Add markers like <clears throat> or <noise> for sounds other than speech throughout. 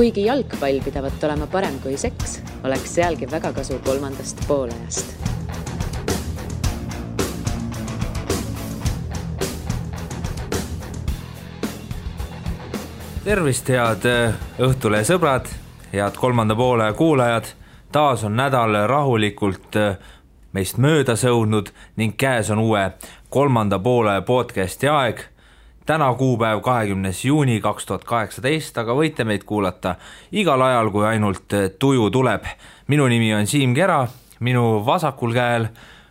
kuigi jalgpall pidavat olema parem kui seks, oleks sealgi väga kasu kolmandast poolajast tervist, head äh, Õhtulehe sõbrad, head kolmanda poole kuulajad. taas on nädal rahulikult äh, meist mööda sõudnud ning käes on uue kolmanda poole podcasti aeg. Täna kuupäev, kahekümnes juuni kaks tuhat kaheksateist, aga võite meid kuulata igal ajal, kui ainult tuju tuleb. minu nimi on Siim Kera, minu vasakul käel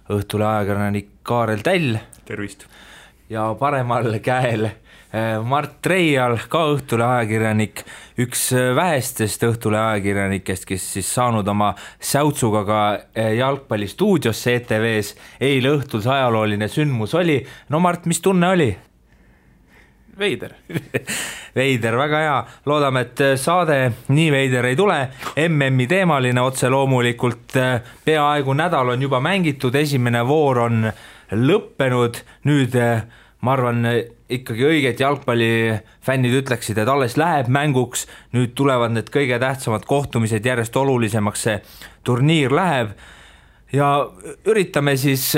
Õhtulehe ajakirjanik Kaarel Täll. tervist! ja paremal käel Äh, Mart Reial, ka Õhtulehe ajakirjanik, üks äh, vähestest Õhtulehe ajakirjanikest, kes siis saanud oma säutsuga ka äh, jalgpallistuudiosse ETV-s. eile õhtul see ajalooline sündmus oli. no Mart, mis tunne oli? Veider. <laughs> Veider, väga hea, loodame, et saade nii veider ei tule. MM-i teemaline otse loomulikult, peaaegu nädal on juba mängitud, esimene voor on lõppenud, nüüd ma arvan, ikkagi õiged jalgpallifännid ütleksid, et alles läheb mänguks, nüüd tulevad need kõige tähtsamad kohtumised, järjest olulisemaks. See turniir läheb. Ja üritame siis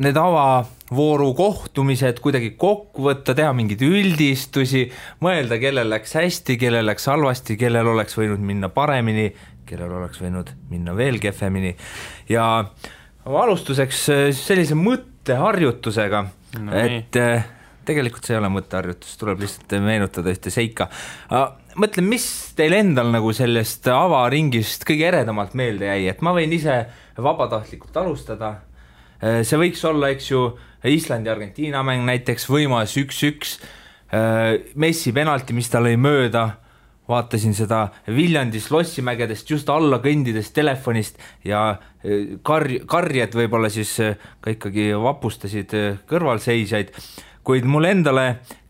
need avavooru kohtumised kuidagi kokku võtta, teha mingeid üldistusi, mõelda, kellel läks hästi, kellel läks halvasti, kellel oleks võinud minna paremini, kellel oleks võinud minna veel kehvemini ja alustuseks eh, sellise mõtteharjutusega no,, et eh, tegelikult see ei ole mõtteharjutus, tuleb lihtsalt meenutada ühte seika. mõtlen, mis teil endal nagu sellest avaringist kõige eredamalt meelde jäi, et ma võin ise vabatahtlikult alustada. See võiks olla, eks ju, Islandi-Argentiina mäng näiteks, võimas üks-üks. Messi penalti, mis ta lõi mööda vaatasin seda Viljandis Lossimägedest just alla kõndides telefonist ja kar-, karjed võib-olla siis ka ikkagi vapustasid kõrvalseisjaid kuid mulle endale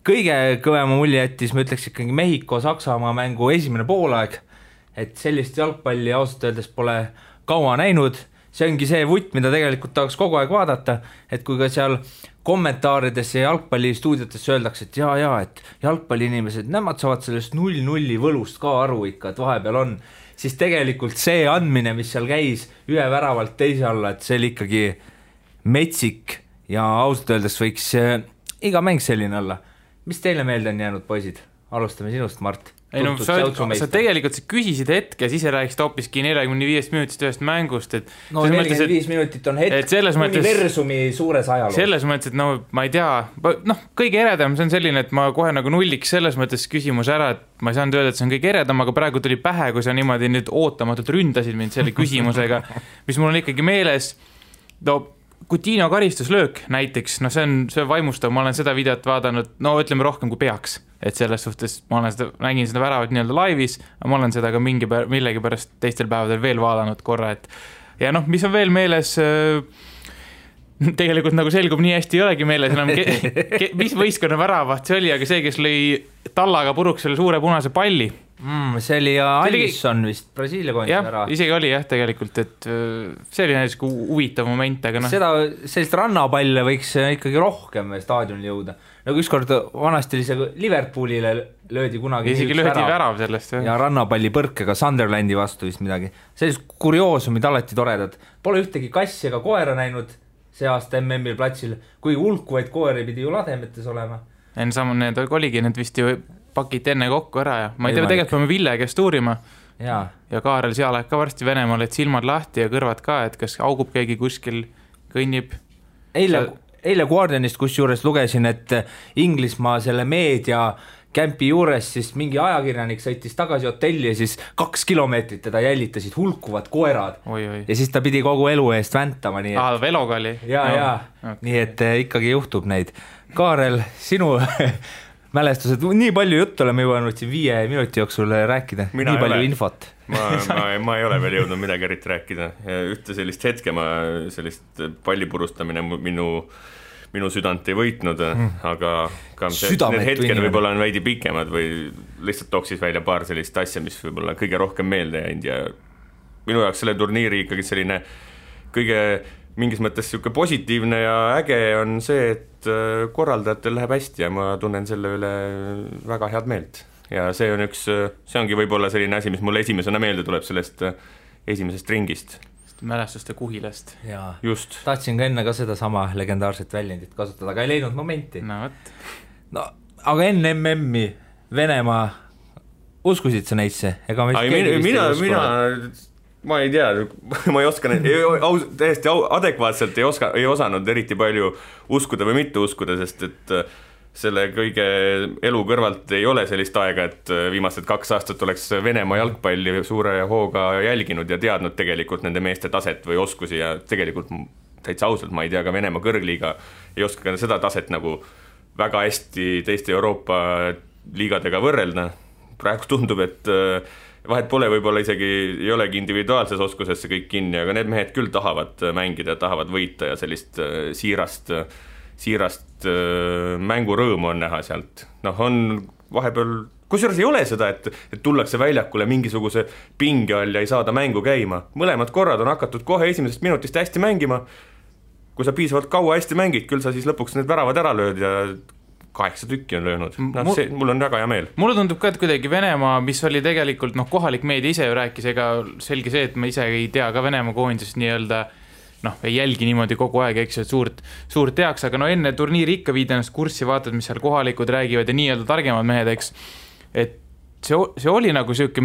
kõige kõvema mulje jättis, ma ütleks ikkagi Mehhiko-Saksamaa mängu esimene poolaeg. et sellist jalgpalli ausalt öeldes pole kaua näinud, see ongi see vutt, mida tegelikult tahaks kogu aeg vaadata, et kui ka seal kommentaarides ja jalgpallistuudiotes öeldakse, et jaa, jaa, et jalgpalliinimesed, nemad saavad sellest null-nulli võlust ka aru ikka, et vahepeal on, siis tegelikult see andmine, mis seal käis ühe väravalt teise alla, et see oli ikkagi metsik ja ausalt öeldes võiks iga mäng selline olla. mis teile meelde on jäänud, poisid? alustame sinust, Mart. Ei no sa, sa tegelikult sa küsisid hetke, siis rääkisid hoopiski neljakümne viiest minutist ühest mängust, et no nelikümmend viis minutit on hetk universumi suures ajaloos. selles mõttes, et no ma ei tea, noh, kõige eredam, see on selline, et ma kohe nagu nulliks selles mõttes küsimuse ära, et ma ei saanud öelda, et see on kõige eredam, aga praegu tuli pähe, kui sa niimoodi nüüd ootamatult ründasid mind selle küsimusega, <laughs> mis mul on ikkagi meeles, no Coutinho karistuslöök näiteks, noh, see on, see on vaimustav, ma olen seda videot vaadanud, no ütleme rohkem kui peaks. et selles suhtes ma olen seda, nägin seda väravat nii-öelda laivis, ma olen seda ka mingi, millegipärast teistel päevadel veel vaadanud korra, et ja noh, mis on veel meeles äh, <laughs> tegelikult nagu selgub, nii hästi ei olegi meeles enam, mis võistkonna väravat see oli, aga see, kes lõi tallaga puruks selle suure punase palli mm,. see oli Alisson vist, Brasiilia koondise värav. isegi oli jah, tegelikult, et äh, see oli näiteks huvitav moment, aga noh. seda, sellist rannapalle võiks ikkagi rohkem staadionil jõuda. nagu ükskord vanasti oli see Liverpoolile löödi kunagi. isegi löödi värav, värav sellest jah. ja rannapalli põrkega Sunderlandi vastu vist midagi. sellised kurioosumid alati toredad. Pole ühtegi kassi ega koera näinud see aasta MM-il platsil, kuigi hulkuvaid koeri pidi ju lademetes olema. ei no sama, need oligi, need vist ju pakiti enne kokku ära ja ma ei tea, tegelikult peame Ville käest uurima. ja, ja Kaarel, sina lähed ka varsti Venemaale, et silmad lahti ja kõrvad ka, et kas augub keegi kuskil, kõnnib. eile Sa..., eile Guardianist kusjuures lugesin, et Inglismaa selle meedia kämpi juures siis mingi ajakirjanik sõitis tagasi hotelli ja siis kaks kilomeetrit teda jälitasid hulkuvad koerad. ja siis ta pidi kogu elu eest väntama, nii et. aa, veloga oli? ja no., ja okay., nii et eh, ikkagi juhtub neid. Kaarel, sinu <laughs> mälestused, nii palju juttu oleme jõudnud siin viie minuti jooksul rääkida, nii palju ole. infot. <laughs> Ma, ma, ma ei ole veel jõudnud midagi eriti rääkida, ühte sellist hetke ma, sellist palli purustamine minu minu südant ei võitnud mm., aga ka see, need hetked võib-olla on veidi pikemad või lihtsalt tooksid välja paar sellist asja, mis võib-olla kõige rohkem meelde jäänud ja minu jaoks selle turniiri ikkagi selline kõige mingis mõttes niisugune positiivne ja äge on see, et äh, korraldajatel läheb hästi ja ma tunnen selle üle väga head meelt ja see on üks, see ongi võib-olla selline asi, mis mulle esimesena meelde tuleb sellest esimesest ringist mälestuste kuhilast. jaa, just. tahtsin ka enne ka sedasama legendaarset väljendit kasutada, aga ei leidnud momenti. no vot. no aga enne MM-i Venemaa, uskusid sa neisse? ega me mina, mina, mina, ma ei tea, <laughs> ma ei oska neid, aus, täiesti adekvaatselt ei oska, ei osanud eriti palju uskuda või mitte uskuda, sest et äh, selle kõige elu kõrvalt ei ole sellist aega, et äh, viimased kaks aastat oleks Venemaa jalgpalli suure hooga jälginud ja teadnud tegelikult nende meeste taset või oskusi ja tegelikult täitsa ausalt, ma ei tea, ka Venemaa kõrgliiga ei oska ka seda taset nagu väga hästi teiste Euroopa liigadega võrrelda. praegu tundub, et äh, vahet pole, võib-olla isegi ei olegi individuaalses oskuses see kõik kinni, aga need mehed küll tahavad mängida, tahavad võita ja sellist äh, siirast siirast äh, mängurõõmu on näha sealt, noh, on vahepeal, kusjuures ei ole seda, et, et tullakse väljakule mingisuguse pinge all ja ei saada mängu käima, mõlemad korrad on hakatud kohe esimesest minutist hästi mängima, kui sa piisavalt kaua hästi mängid, küll sa siis lõpuks need väravad ära lööd ja kaheksa tükki on löönud, noh see, mul on väga hea meel. mulle tundub ka, et kuidagi Venemaa, mis oli tegelikult noh, kohalik meedia ise ju rääkis, ega selge see, et ma ise ei tea ka Venemaa koondisest nii-öelda noh, ei jälgi niimoodi kogu aeg, eks ju, et suurt, suurt tehakse, aga no enne turniiri ikka viid ennast kurssi, vaatad, mis seal kohalikud räägivad ja nii-öelda targemad mehed, eks. et see, see oli nagu sihuke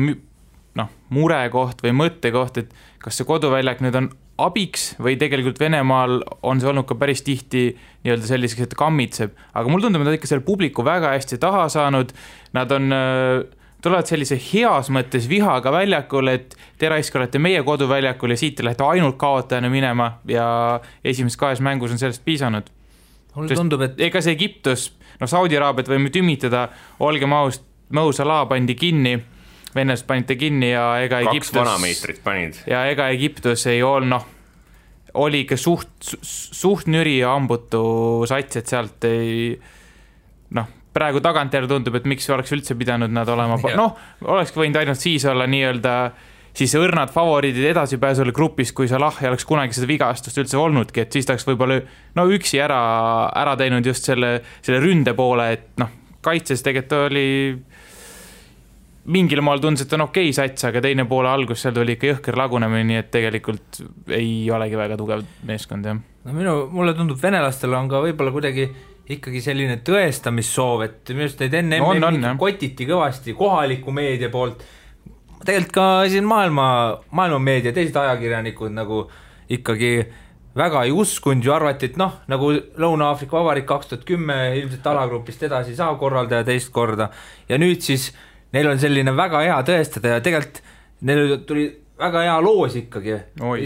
noh, murekoht või mõttekoht, et kas see koduväljak nüüd on abiks või tegelikult Venemaal on see olnud ka päris tihti nii-öelda selliseks, et kammitseb, aga mulle tundub, et nad ikka selle publiku väga hästi taha saanud, nad on äh, tulevad sellise heas mõttes vihaga väljakule, et te raisk olete meie koduväljakul ja siit te lähete ainult kaotajana minema ja esimeses kahes mängus on sellest piisanud. mulle tundub, et ega see Egiptus, noh, Saudi Araabiat võime tümitada, olgem ausad, Mo Salah pandi kinni, venelased panite kinni ja ega kaks Egiptus vanameistrit panid. ja ega Egiptus ei olnud, noh, oli ikka suht, suht nüri ja hambutu sats, et sealt ei noh, praegu tagantjärele tundub, et miks oleks üldse pidanud nad olema, <laughs> noh, olekski võinud ainult siis olla nii-öelda siis õrnad favoriidid edasipääsule grupis, kui Salah ei oleks kunagi seda vigastust üldse olnudki, et siis ta oleks võib-olla no üksi ära, ära teinud just selle, selle ründe poole, et noh, kaitses tegelikult oli mingil moel tundus, et on okei okay sats, aga teine poole algus seal tuli ikka jõhker lagunemine, nii et tegelikult ei olegi väga tugev meeskond, jah. no minu, mulle tundub, venelastel on ka võib-olla kuidagi ikkagi selline tõestamissoov, et minu arust neid enne no, on, on, kotiti kõvasti kohaliku meedia poolt, tegelikult ka siin maailma, maailmameedia, teised ajakirjanikud nagu ikkagi väga ei uskunud ju, arvati, et noh, nagu Lõuna-Aafrika Vabariik kaks tuhat kümme, ilmselt alagrupist edasi ei saa korraldaja teist korda. Ja nüüd siis neil on selline väga hea tõestada ja tegelikult neil tuli väga hea loos ikkagi.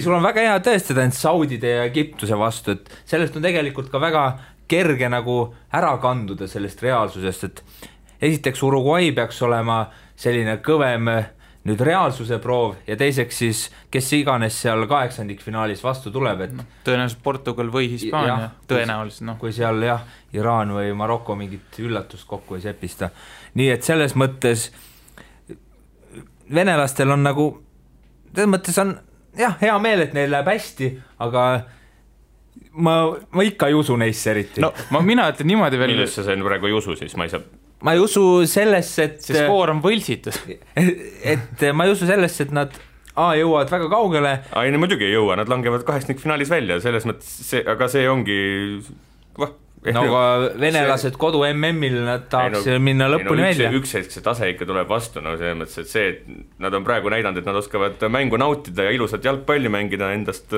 sul on väga hea tõestada end Saudide ja Egiptuse vastu, et sellest on tegelikult ka väga kerge nagu ära kanduda sellest reaalsusest, et esiteks Uruguay peaks olema selline kõvem nüüd reaalsuse proov ja teiseks siis, kes iganes seal kaheksandikfinaalis vastu tuleb, et no, tõenäoliselt Portugal või Hispaania, tõenäoliselt noh. kui seal jah, Iraan või Maroko mingit üllatust kokku ei sepista. Nii et selles mõttes venelastel on nagu, selles mõttes on jah, hea meel, et neil läheb hästi, aga ma, ma ikka ei usu neisse eriti. no ma, mina ütlen niimoodi veel. millesse sa praegu ei usu siis, ma ei saa. ma ei usu sellesse, et. see skoor on võltsitud <laughs> et ma ei usu sellesse, et nad A jõuavad väga kaugele. ei no muidugi ei jõua, nad langevad kaheksandikfinaalis välja, selles mõttes see, aga see ongi vah no aga venelased see... kodu MM-il, nad tahaks no, minna lõpuni no, välja. üks hetk see tase ikka tuleb vastu, no selles mõttes, et see, et nad on praegu näidanud, et nad oskavad mängu nautida ja ilusat jalgpalli mängida, endast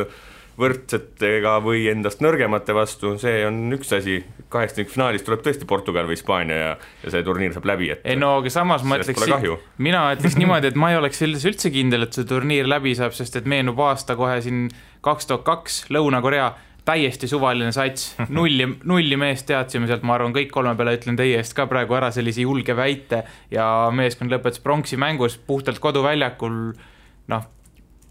võrdsetega või endast nõrgemate vastu, see on üks asi, kaheksandikfinaalis tuleb tõesti Portugal või Hispaania ja, ja see turniir saab läbi, et ei no aga samas ma ütleks, mina ütleks <laughs> niimoodi, et ma ei oleks selles üldse kindel, et see turniir läbi saab, sest et meenub aasta kohe siin kaks tuhat kaks, Lõuna-Korea, täiesti suvaline sats, nulli, nulli meest teadsime sealt, ma arvan, kõik kolme peale ütlen teie eest ka praegu ära sellise julge väite ja meeskond lõpetas pronksi mängus puhtalt koduväljakul, noh,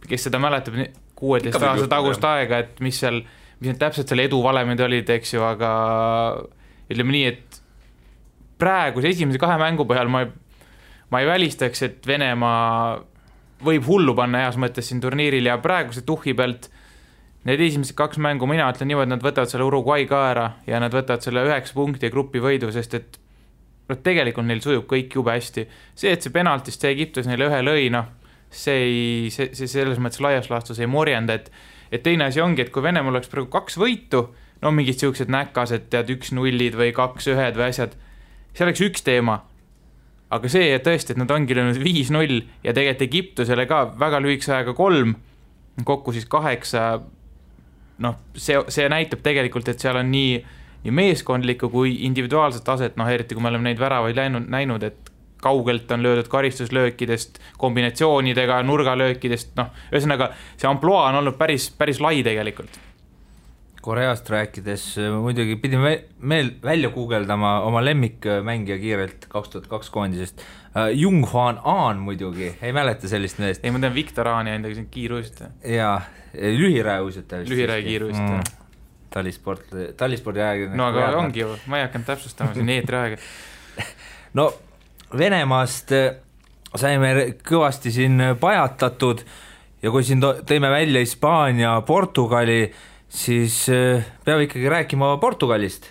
kes seda mäletab, kuueteist aasta tagust aega, et mis seal, mis need täpselt selle edu valemid olid, eks ju, aga ütleme nii, et praeguse esimese kahe mängu põhjal ma ei, ma ei välistaks, et Venemaa võib hullu panna heas mõttes siin turniiril ja praeguse tuhhi pealt need esimesed kaks mängu, mina ütlen niimoodi, nad võtavad selle Uruguay ka ära ja nad võtavad selle üheksa punkti ja grupi võidu, sest et noh, tegelikult neil sujub kõik jube hästi. see, et see penaltist see Egiptus neile ühe lõi, noh, see ei, see, see selles mõttes laias laastus ei morjenda, et et teine asi ongi, et kui Venemaal oleks praegu kaks võitu, no mingid siuksed näkased, tead, üks-nullid või kaks-ühed või asjad, see oleks üks teema. aga see, et tõesti, et nad ongi löönud viis-null ja tegelikult Egiptusele ka väga lühikese ajaga kolm, kokku siis kaheksa, noh, see, see näitab tegelikult, et seal on nii nii meeskondlikku kui individuaalset taset, noh eriti kui me oleme neid väravaid läinud, näinud, et kaugelt on löödud karistuslöökidest, kombinatsioonidega, nurgalöökidest, noh, ühesõnaga see ampluaa on olnud päris, päris lai tegelikult. Koreast rääkides muidugi pidime meel välja guugeldama oma lemmikmängija kiirelt kaks tuhat kaks koondisest uh,. Jung Hwan An muidugi, ei mäleta sellist meest? ei, ma tean Viktor Aani ainult, aga see on kiiruisutaja. jaa, lühiraeuisutaja. lühiraja kiiruisutaja mm talisport, talispordi ajakirjanik. no aga ongi ju, ma ei hakanud täpsustama siin eetriaega <laughs> no Venemaast äh, saime kõvasti siin pajatatud ja kui siin tõime välja Hispaania, Portugali, siis äh, peab ikkagi rääkima Portugalist.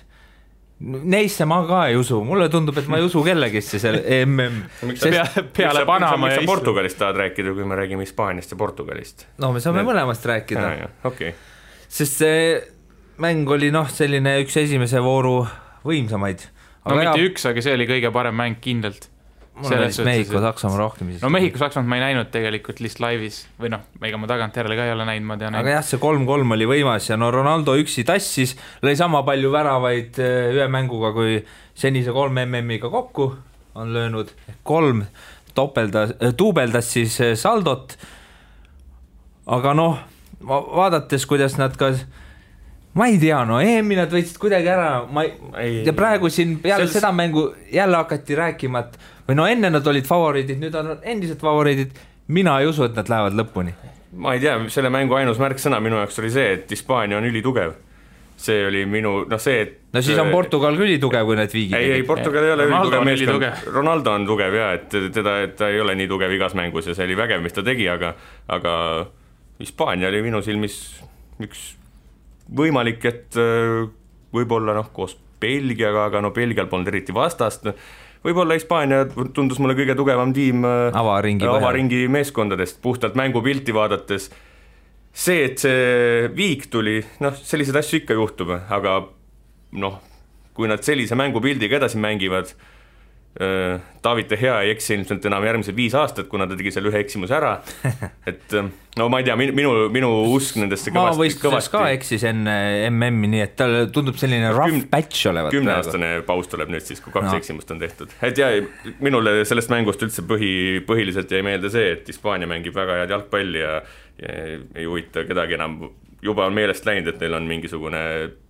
Neisse ma ka ei usu, mulle tundub, et ma ei usu kellegisse seal <laughs> mm. Pea, peale Panama ja Portugalist tahad rääkida, kui me räägime Hispaaniast ja Portugalist? no me saame Need... mõlemast rääkida. okei okay.. sest see mäng oli noh, selline üks esimese vooru võimsamaid. no mitte jah, üks, aga see oli kõige parem mäng kindlalt. Mul on vist Mehhiko-Saksamaa rohkem siis. no Mehhiko-Saksamaad ma ei näinud tegelikult lihtsalt laivis või noh, ega ma tagantjärele ka ei ole näinud, ma tean. aga jah, see kolm-kolm oli võimas ja no Ronaldo üksi tassis, lõi sama palju väravaid äh, ühe mänguga kui senise kolme MM-iga kokku on löönud, kolm topeldas, äh, duubeldas siis äh, saldot. aga noh, vaadates, kuidas nad ka ma ei tea, no EM-i nad võtsid kuidagi ära, ma ei, ei, ja praegu siin peale selles... seda mängu jälle hakati rääkima, et või no enne nad olid favoriidid, nüüd on endiselt favoriidid, mina ei usu, et nad lähevad lõpuni. ma ei tea, selle mängu ainus märksõna minu jaoks oli see, et Hispaania on ülitugev. see oli minu, noh see, et no siis on Portugal ka ülitugev, kui need viigid ei, ei Portugal ei ole ülitugev meeskond, Ronaldo on tugev ja et teda, et ta ei ole nii tugev igas mängus ja see oli vägev, mis ta tegi, aga aga Hispaania oli minu silmis üks võimalik, et äh, võib-olla noh, koos Belgiaga, aga no Belgial polnud eriti vastast, võib-olla Hispaania tundus mulle kõige tugevam tiim äh, avaringi, avaringi meeskondadest, puhtalt mängupilti vaadates. see, et see viik tuli, noh, selliseid asju ikka juhtub, aga noh, kui nad sellise mängupildiga edasi mängivad David De Gea ei eksi ilmselt enam järgmised viis aastat, kuna ta tegi seal ühe eksimuse ära. <laughs> et no ma ei tea, minu, minu usk nendesse kõvasti, kõvasti. ka eksis enne MM-i, nii et tal tundub selline rough Küm, patch olevat. kümneaastane paus tuleb nüüd siis, kui kaks no. eksimust on tehtud. et ja minule sellest mängust üldse põhi, põhiliselt jäi meelde see, et Hispaania mängib väga head jalgpalli ja, ja ei huvita kedagi enam juba on meelest läinud, et neil on mingisugune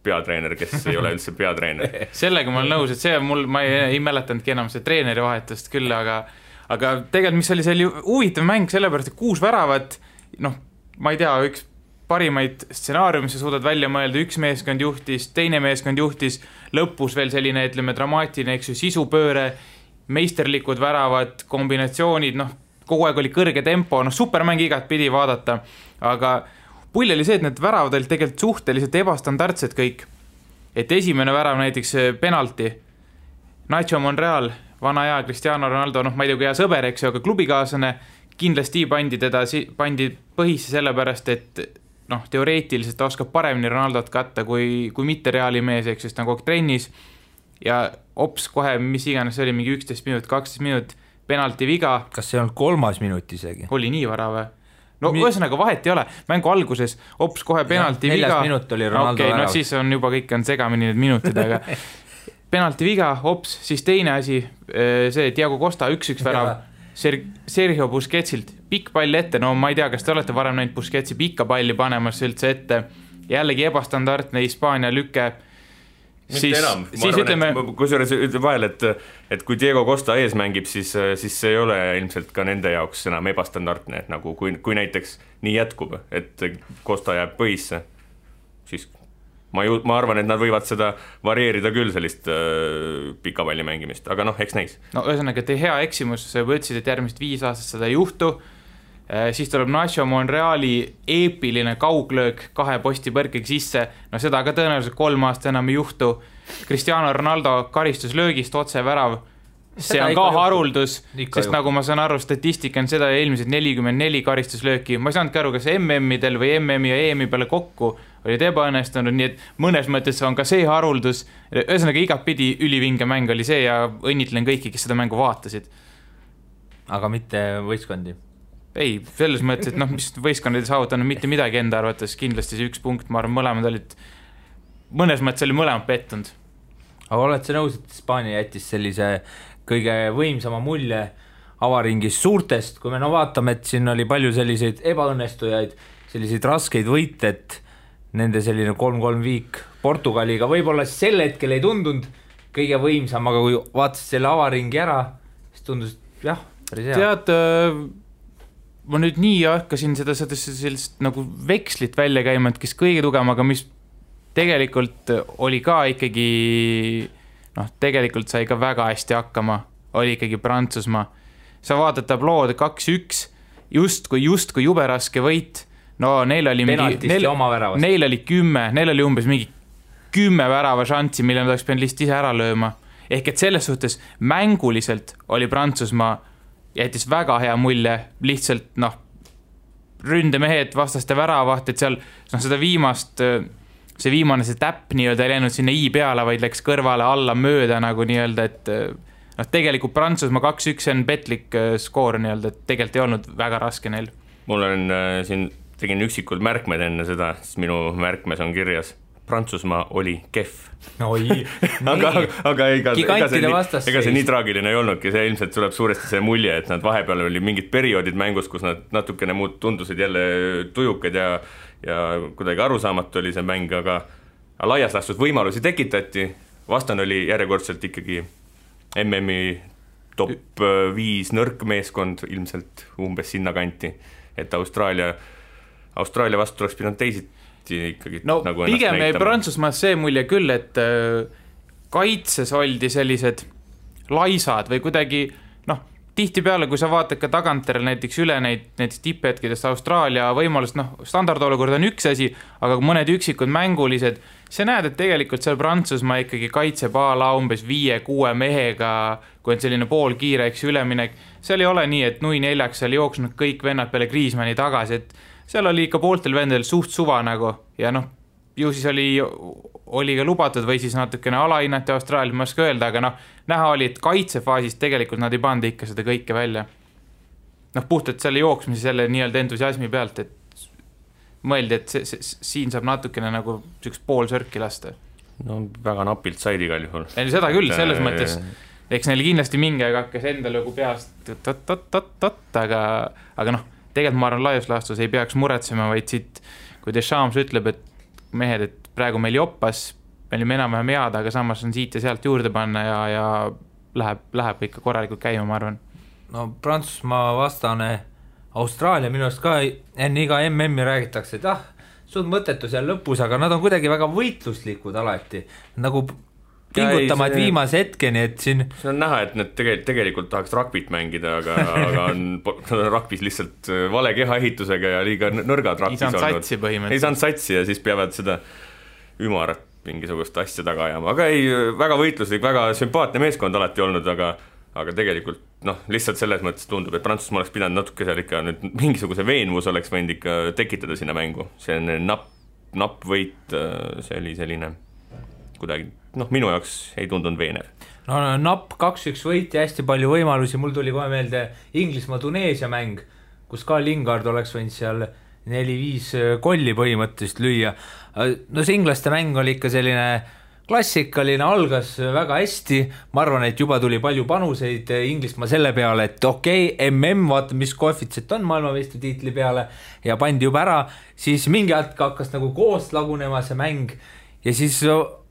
peatreener, kes ei ole üldse peatreener. <laughs> Sellega ma olen nõus, et see on mul, ma ei, ei mäletanudki enam see treeneri vahetust küll, aga aga tegelikult, mis oli seal ju huvitav mäng, sellepärast et kuus väravat, noh, ma ei tea, üks parimaid stsenaariume sa suudad välja mõelda, üks meeskond juhtis, teine meeskond juhtis, lõpus veel selline, ütleme, dramaatiline, eks ju, sisupööre, meisterlikud väravad, kombinatsioonid, noh, kogu aeg oli kõrge tempo, noh, supermäng igatpidi vaadata, aga pull oli see, et need väravad olid tegelikult suhteliselt ebastandardsed kõik. et esimene värav näiteks penalti, Nacho Monreal, vana hea Cristiano Ronaldo, noh, ma ei tea, kui hea sõber, eks ju, aga klubikaaslane, kindlasti pandi teda, pandi põhisse sellepärast, et noh, teoreetiliselt ta oskab paremini Ronaldot katta kui, kui mitte Reali mees, eks ju, sest ta on kogu aeg trennis. ja hops, kohe, mis iganes see oli, mingi üksteist minut, kaksteist minut, penalti viga. kas see ei olnud kolmas minut isegi? oli nii vara või? No Mi... ühesõnaga vahet ei ole, mängu alguses hops kohe penalti viga. neljas minut oli Ronaldo okay, värav. no siis on juba kõik on segamini need minutid, aga <laughs> penalti viga, hops, siis teine asi, eh, see Diego Costa üks-üks värav. Ser-, Sergio Busquetsilt pikk pall ette, no ma ei tea, kas te olete varem näinud Busquetsi pikka palli panemas üldse ette. jällegi ebastandardne Hispaania lüke siis, siis ütleme. kusjuures ütleme vahele, et, et kui Diego Costa ees mängib, siis, siis see ei ole ilmselt ka nende jaoks enam ebastandardne, et nagu kui, kui näiteks nii jätkub, et Costa jääb põhisse, siis ma ju, ma arvan, et nad võivad seda varieerida küll, sellist äh, pika palli mängimist, aga noh, eks näis. no ühesõnaga, teie hea eksimus, sa juba ütlesid, et järgmised viis aastat seda ei juhtu siis tuleb Nacho Monreali eepiline kauglöök kahe posti põrkega sisse, no seda ka tõenäoliselt kolm aastat enam ei juhtu. Cristiano Ronaldo karistuslöögist otse värav, see on ka haruldus, sest ju. nagu ma saan aru, statistika on seda eelmised nelikümmend neli karistuslööki, ma ei saanudki aru, kas MM-idel või MM-i ja EM-i peale kokku olid ebaõnnestunud, nii et mõnes mõttes on ka see haruldus. ühesõnaga igatpidi ülivinge mäng oli see ja õnnitlen kõiki, kes seda mängu vaatasid. aga mitte võistkondi? Ei, selles mõttes, et noh, mis võistkonnad ei saavutanud mitte midagi enda arvates, kindlasti see üks punkt, ma arvan, mõlemad olid, mõnes mõttes oli mõlemad pettunud aga oled sa nõus, et Hispaania jättis sellise kõige võimsama mulje avaringis suurtest, kui me no vaatame, et siin oli palju selliseid ebaõnnestujaid, selliseid raskeid võite, et nende selline kolm-kolm viik Portugaliga võib-olla sel hetkel ei tundunud kõige võimsam, aga kui vaatasid selle avaringi ära, siis tundus jah, päris hea. tead, äh, ma nüüd nii hakkasin seda, seda sellist nagu vekslit välja käima, et kes kõige tugevam, aga mis tegelikult oli ka ikkagi noh, tegelikult sai ka väga hästi hakkama, oli ikkagi Prantsusmaa. sa vaatad tablood kaks-üks, justkui, justkui jube raske võit. no neil oli mingi, neil, neil oli kümme, neil oli umbes mingi kümme värava šanssi, mille nad oleks pidanud lihtsalt ise ära lööma. ehk et selles suhtes mänguliselt oli Prantsusmaa, jättis väga hea mulje, lihtsalt noh, ründemehed, vastaste väravahtid seal, noh, seda viimast see viimane, see täpp nii-öelda ei läinud sinna i peale, vaid läks kõrvale alla mööda nagu nii-öelda, et noh, tegelikult Prantsusmaa kaks-üks on petlik eh, skoor nii-öelda, et tegelikult ei olnud väga raske neil. mul on äh, siin, tegin üksikud märkmed enne seda, siis minu märkmes on kirjas Prantsusmaa oli kehv. oi <laughs> aga, aga ega, ega see, nii, ega see nii traagiline ei olnudki, see ilmselt tuleb suuresti see mulje, et nad vahepeal oli mingid perioodid mängus, kus nad natukene muud tundusid jälle tujukad ja ja kuidagi arusaamatu oli see mäng, aga laias laastus võimalusi tekitati, vastane oli järjekordselt ikkagi MM-i top viis nõrk meeskond, ilmselt umbes sinnakanti, et Austraalia, Austraalia vastu oleks pidanud teisiti ikkagi no nagu pigem jäi Prantsusmaast see mulje küll, et äh, kaitses oldi sellised laisad või kuidagi tihtipeale, kui sa vaatad ka tagantjärele näiteks üle neid, näiteks tipphetkidest Austraalia võimalust, noh, standardolukord on üks asi, aga mõned üksikud mängulised, sa näed, et tegelikult seal Prantsusmaa ikkagi kaitseb a la umbes viie-kuue mehega, kui on selline poolkiire, eks ju, üleminek, seal ei ole nii, et nui neljaks seal jooksnud kõik vennad peale Kriismanni tagasi, et seal oli ikka pooltel vendadel suht suva nagu ja noh, ju siis oli, oli ka lubatud või siis natukene alahinnati Austraaliat, ma ei oska öelda, aga noh, näha oli, et kaitsefaasis tegelikult nad ei pannud ikka seda kõike välja. noh, puhtalt selle jooksmise, selle nii-öelda entusiasmi pealt, et mõeldi, et see, see, siin saab natukene nagu niisugust poolsörki lasta. no väga napilt said igal juhul. ei, seda küll, selles mõttes, eks neil kindlasti mingi aeg hakkas enda nagu peast oot-oot-oot-oot, aga, aga noh, tegelikult ma arvan, laias laastus ei peaks muretsema, vaid siit, kui Deschamps ütleb, et mehed, et praegu meil joppas, me olime enam-vähem head, aga samas on siit ja sealt juurde panna ja, ja läheb, läheb ikka korralikult käima, ma arvan. no Prantsusmaa vastane Austraalia minu arust ka enne iga MM-i räägitakse, et ah, suht mõttetu seal lõpus, aga nad on kuidagi väga võitluslikud alati, nagu pingutama, et see... viimase hetkeni, et siin see on näha, et nad tegelikult, tegelikult tahaks rugby't mängida, aga, aga on, <laughs> rugby's lihtsalt äh, vale kehaehitusega ja liiga nõrgad rugby's olnud. ei saanud satsi põhimõtteliselt. ei saanud satsi ja siis peavad seda ümarat mingisugust asja taga ajama, aga ei, väga võitluslik, väga sümpaatne meeskond alati olnud, aga aga tegelikult noh, lihtsalt selles mõttes tundub, et Prantsusmaa oleks pidanud natuke seal ikka nüüd mingisuguse veenvuse oleks võinud ikka tekitada sinna mängu, see on napp, napp võit, äh, see oli selline kuidagi noh, minu jaoks ei tundunud veenev. no napp kaks-üks võit ja hästi palju võimalusi, mul tuli kohe meelde Inglismaa-Tuneesia mäng, kus ka Lingard oleks võinud seal neli-viis kolli põhimõtteliselt lüüa. no see inglaste mäng oli ikka selline klassikaline, algas väga hästi, ma arvan, et juba tuli palju panuseid Inglismaa selle peale, et okei okay,, mm, vaata, mis koefitsient on maailmameistritiitli peale ja pandi juba ära, siis mingi hetk hakkas nagu koos lagunema see mäng ja siis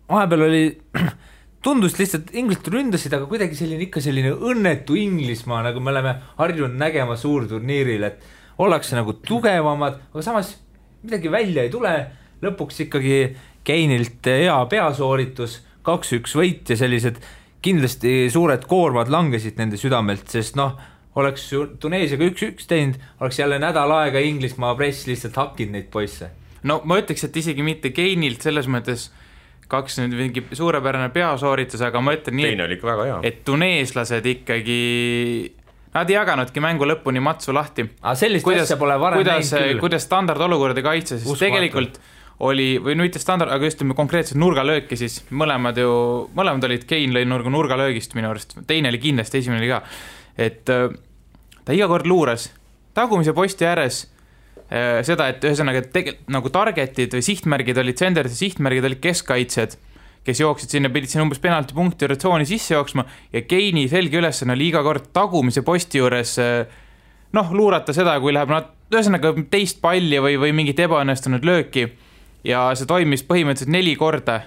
vahepeal oli, <clears throat> tundus lihtsalt, inglased ründasid, aga kuidagi selline ikka selline õnnetu Inglismaa, nagu me oleme harjunud nägema suurturniiril, et ollakse nagu tugevamad, aga samas midagi välja ei tule. lõpuks ikkagi Keinilt hea peasooritus, kaks-üks võit ja sellised kindlasti suured koormad langesid nende südamelt, sest noh, oleks ju Tuneesiaga üks-üks teinud, oleks jälle nädal aega Inglismaa press lihtsalt hakkinud neid poisse. no ma ütleks, et isegi mitte Keinilt selles mõttes kaks nüüd mingi suurepärane peasooritus, aga ma ütlen nii, hea. et tuneeslased ikkagi Nad ei jaganudki mängu lõpuni matsu lahti. aga sellist kuidas, asja pole varem kuidas, näinud küll. kuidas standardolukorda kaitses, siis tegelikult oli, või no mitte standard, aga just konkreetselt nurgalööki siis, mõlemad ju, mõlemad olid, Kein lõi nurga nurgalöögist minu arust, teine oli kindlasti, esimene oli ka. et äh, ta iga kord luuras tagumise posti ääres seda, et ühesõnaga tegelikult nagu target'id või sihtmärgid olid, senderite sihtmärgid olid keskkaitsjad kes jooksid sinna, pidid sinna umbes penaltipunkti juurde tsooni sisse jooksma ja Keini selge ülesanne oli iga kord tagumise posti juures noh, luurata seda, kui läheb nad, ühesõnaga teist palli või, või mingit ebaõnnestunud lööki. ja see toimis põhimõtteliselt neli korda,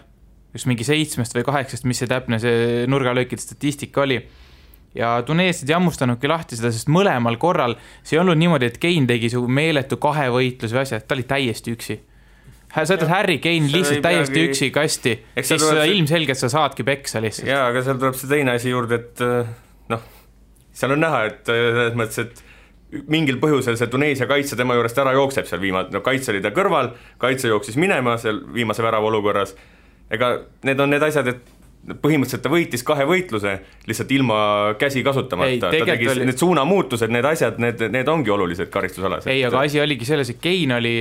just mingi seitsmest või kaheksast, mis see täpne see nurgalöökide statistika oli ja tuneeslased ei hammustanudki lahti seda, sest mõlemal korral see ei olnud niimoodi, et Kein tegi su meeletu kahevõitluse või asja, ta oli täiesti üksi. Sa jätad Harry Kane lihtsalt täiesti peagi... üksi kasti, siis see... ilmselgelt sa saadki peksa lihtsalt. jaa, aga seal tuleb see teine asi juurde, et äh, noh, seal on näha, et äh, selles mõttes, et mingil põhjusel see Tuneesia kaitse tema juurest ära jookseb seal viimane, no kaitse oli ta kõrval, kaitse jooksis minema seal viimase värava olukorras, ega need on need asjad, et põhimõtteliselt ta võitis kahe võitluse lihtsalt ilma käsi kasutamata, ta tegi oli... need suunamuutused, need asjad, need, need ongi olulised karistusalas. ei, aga asi oligi selles, et Kein oli